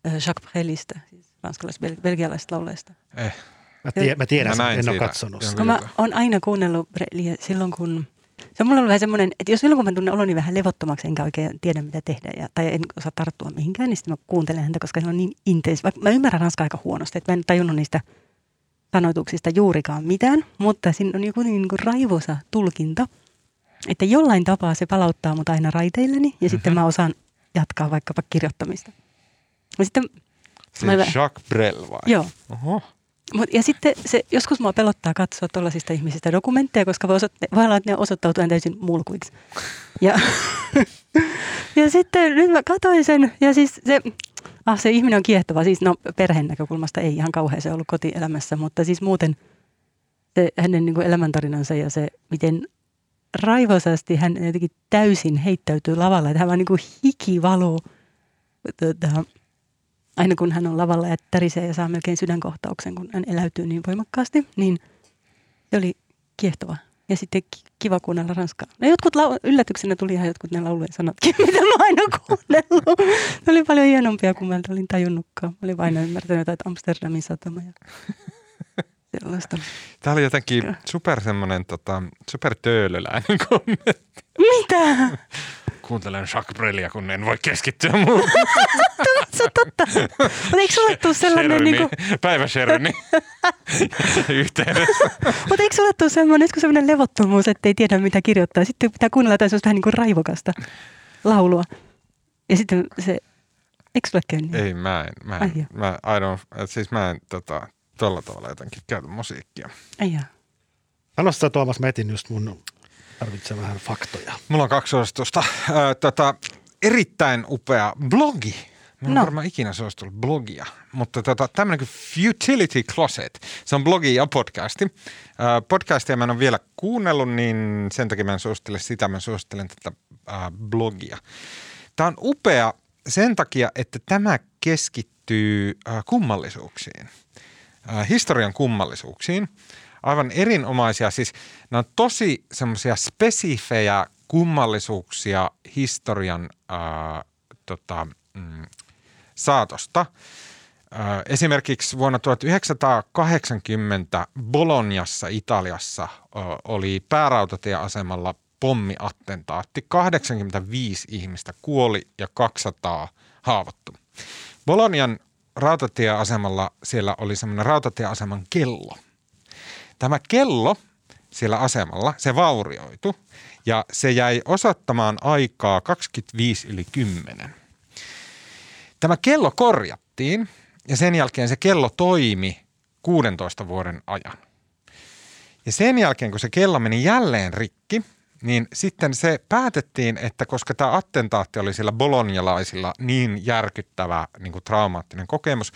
Jacques Brelista, siis ranskalais-belgialaisesta lauleesta? Eh. Mä, tie, mä tiedän, mä en ole katsonut sitä. Mä oon aina kuunnellut Breliä silloin, kun se on mulla ollut vähän semmoinen, että jos silloin kun mä tunnen oloni vähän levottomaksi, enkä oikein tiedä mitä tehdä ja, tai en osaa tarttua mihinkään, niin sitten mä kuuntelen häntä, koska se on niin intensi. Mä ymmärrän ranskaa aika huonosti, että mä en tajunnut niistä sanoituksista juurikaan mitään, mutta siinä on joku niin kuin raivoisa tulkinta, että jollain tapaa se palauttaa mut aina raiteilleni ja mm-hmm. sitten mä osaan jatkaa vaikkapa kirjoittamista. Ja sitten, se mä... Jacques Brel vai? Joo. Oho. Mut, ja sitten se, joskus mua pelottaa katsoa tuollaisista ihmisistä dokumentteja, koska voi, osoitt- voi olla, että ne osoittautuu täysin mulkuiksi. Ja, [laughs] ja sitten nyt mä katsoin sen, ja siis se, ah, se ihminen on kiehtova. Siis no perheen näkökulmasta ei ihan kauhean se ollut kotielämässä, mutta siis muuten se hänen niin kuin elämäntarinansa ja se, miten raivoisasti hän jotenkin täysin heittäytyy lavalla. Että hän vaan niin kuin hiki valuu tuota, aina kun hän on lavalla ja tärisee ja saa melkein sydänkohtauksen, kun hän eläytyy niin voimakkaasti, niin se oli kiehtova. Ja sitten kiva kuunnella ranskaa. No jotkut lau- yllätyksenä tuli ihan jotkut ne laulujen sanatkin, [laughs] mitä mä aina kuunnellut. Ne oli paljon hienompia kuin mä olin tajunnutkaan. Mä olin vain ymmärtänyt että Amsterdamin satama ja sellaista. Tämä oli jotenkin super semmoinen tota, super kommentti. Mitä? [laughs] Kuuntelen Jacques Brelia, kun en voi keskittyä muuhun. [laughs] Se on totta. Mutta eikö sulle tule sellainen... Niin kuin, päivä Sheroni [laughs] yhteydessä. mutta eikö sulle tule sellainen, sellainen levottomuus, että ei tiedä mitä kirjoittaa. Sitten pitää kuunnella jotain sellaista vähän niin kuin raivokasta laulua. Ja sitten se... Eikö sulle käy niin? Ei, mä en. Mä Ai en, joo. mä, I don't, siis mä en tota, tolla tavalla jotenkin käytä musiikkia. Ai jaa. Sä, Tuomas, mä etin just mun tarvitsee vähän faktoja. Mulla on kaksi suositusta. Ö, tota, erittäin upea blogi. Mä en No. varmaan ikinä suositellut blogia, mutta tota, tämmöinen kuin Futility Closet. Se on blogi ja podcasti. Podcastia mä en ole vielä kuunnellut, niin sen takia mä en suosittele sitä, mä suosittelen tätä blogia. Tämä on upea sen takia, että tämä keskittyy kummallisuuksiin äh, historian kummallisuuksiin. Aivan erinomaisia, siis nämä on tosi semmoisia spesifejä kummallisuuksia historian äh, tota, mm, saatosta. Äh, esimerkiksi vuonna 1980 Bolognassa Italiassa äh, oli päärautatieasemalla pommiattentaatti. 85 ihmistä kuoli ja 200 haavoittui. Bolognan rautatieasemalla siellä oli semmoinen rautatieaseman kello. Tämä kello siellä asemalla, se vaurioitu ja se jäi osoittamaan aikaa 25 yli 10. Tämä kello korjattiin ja sen jälkeen se kello toimi 16 vuoden ajan. Ja sen jälkeen, kun se kello meni jälleen rikki, niin sitten se päätettiin, että koska tämä attentaatti oli sillä bolonialaisilla niin järkyttävä niin kuin traumaattinen kokemus,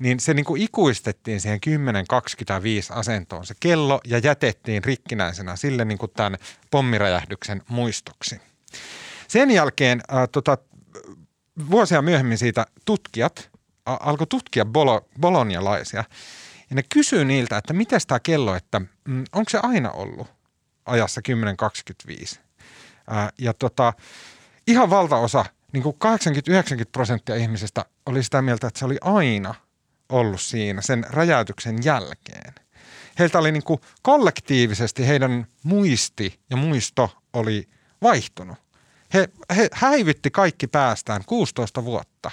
niin se niin kuin ikuistettiin siihen 10-25 asentoon se kello ja jätettiin rikkinäisenä sille niin kuin tämän pommiräjähdyksen muistoksi. Sen jälkeen äh, tota, vuosia myöhemmin siitä tutkijat a- alkoi tutkia bolo, bolonialaisia ja ne kysyy niiltä, että miten tämä kello, että mm, onko se aina ollut ajassa 10.25. Ää, ja tota, ihan valtaosa, niin kuin 80-90 prosenttia ihmisistä oli sitä mieltä, että se oli aina ollut siinä sen räjäytyksen jälkeen. Heiltä oli niin kuin kollektiivisesti heidän muisti ja muisto oli vaihtunut. He, he häivytti kaikki päästään 16 vuotta.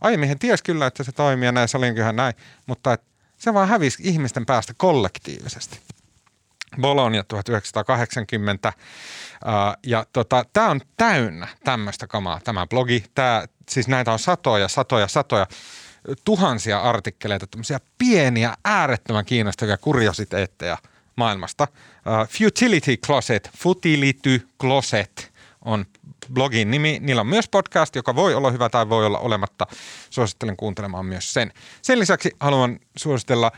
Aiemmin he tiesi kyllä, että se toimii ja näin, se oli kyllä näin, mutta et se vaan hävisi ihmisten päästä kollektiivisesti. Bologna 1980. Ää, ja tota, tämä on täynnä tämmöistä kamaa, tämä blogi. Tää, siis näitä on satoja, satoja, satoja, tuhansia artikkeleita, tämmöisiä pieniä, äärettömän kiinnostavia kuriositeetteja maailmasta. Ää, Futility Closet, Futility Closet on blogin nimi. Niillä on myös podcast, joka voi olla hyvä tai voi olla olematta. Suosittelen kuuntelemaan myös sen. Sen lisäksi haluan suositella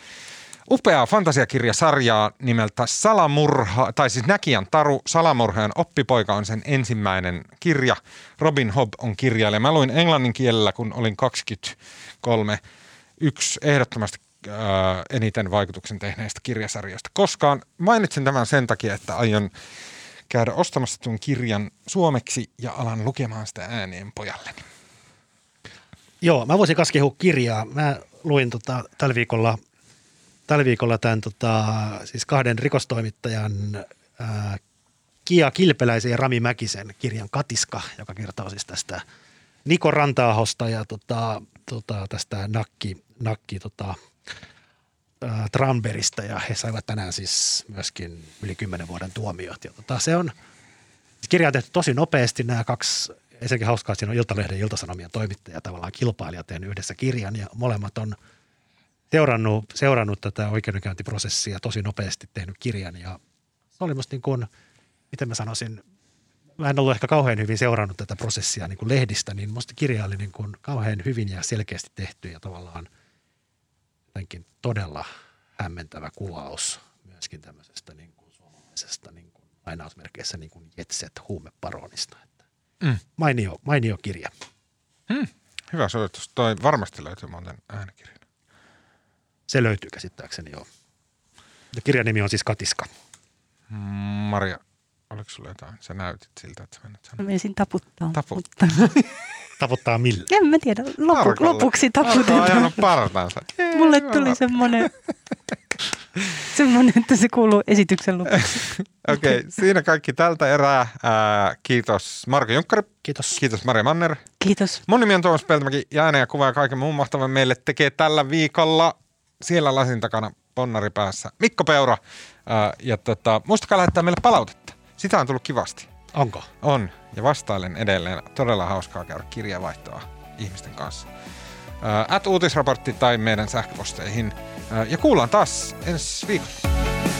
upeaa fantasiakirjasarjaa nimeltä Salamurha, tai siis Näkijän taru, Salamurhaajan oppipoika on sen ensimmäinen kirja. Robin Hobb on kirjailija. Mä luin englannin kielellä, kun olin 23. Yksi ehdottomasti äh, eniten vaikutuksen tehneistä kirjasarjoista koskaan. Mainitsin tämän sen takia, että aion käydä ostamassa tuon kirjan suomeksi ja alan lukemaan sitä ääneen pojalleni. Joo, mä voisin kanssa kehua kirjaa. Mä luin tota, tällä viikolla, tällä viikolla tämän tota, siis kahden rikostoimittajan ää, Kia Kilpeläisen ja Rami Mäkisen kirjan Katiska, joka kertoo siis tästä Niko Rantaahosta ja tota, tota, tästä Nakki, nakki tota, ää, Tranberista ja he saivat tänään siis myöskin yli kymmenen vuoden tuomiot. Ja tota, se on, kirja on tehty tosi nopeasti. Nämä kaksi, ensinnäkin hauskaa, että siinä on Iltalehden Iltasanomien toimittaja tavallaan kilpailija tehnyt yhdessä kirjan ja molemmat on seurannut, seurannut tätä oikeudenkäyntiprosessia tosi nopeasti tehnyt kirjan ja se oli musta niin kuin, miten mä sanoisin, mä en ollut ehkä kauhean hyvin seurannut tätä prosessia niin kuin lehdistä, niin musta kirja oli niin kuin kauhean hyvin ja selkeästi tehty ja tavallaan jotenkin todella hämmentävä kuvaus myös myöskin tämmöisestä niin kuin suomalaisesta niin kuin, lainausmerkeissä niin kuin jetset huumeparonista. Että Mm. mainio, mainio kirja. Hmm. Hyvä soitus. Toi varmasti löytyy muuten äänikirjana. Se löytyy käsittääkseni joo. Ja kirjan nimi on siis Katiska. Maria, oliko sulla jotain? Sä näytit siltä, että sä menet Mä sanoa. menisin taputtaa. Taputtaa. [laughs] Mutta, Tavoittaa millä? en mä tiedä, lopu, lopuksi taputetaan. ajanut partaansa. Mulle tuli semmoinen, semmoinen, että se kuuluu esityksen lopuksi. [laughs] Okei, okay, siinä kaikki tältä erää. Ää, kiitos Marko Junkkari. Kiitos. Kiitos Maria Manner. Kiitos. Mun nimi on Tuomas Peltomäki ja äänen ja kuva ja kaiken muun mahtavan meille tekee tällä viikolla siellä lasin takana ponnari päässä Mikko Peura. Ää, ja tota, muistakaa lähettää meille palautetta. Sitä on tullut kivasti. Onko? On. Ja vastailen edelleen. Todella hauskaa käydä kirjavaihtoa ihmisten kanssa. Ää, At uutisraportti tai meidän sähköposteihin. Ää, ja kuullaan taas ensi viikolla.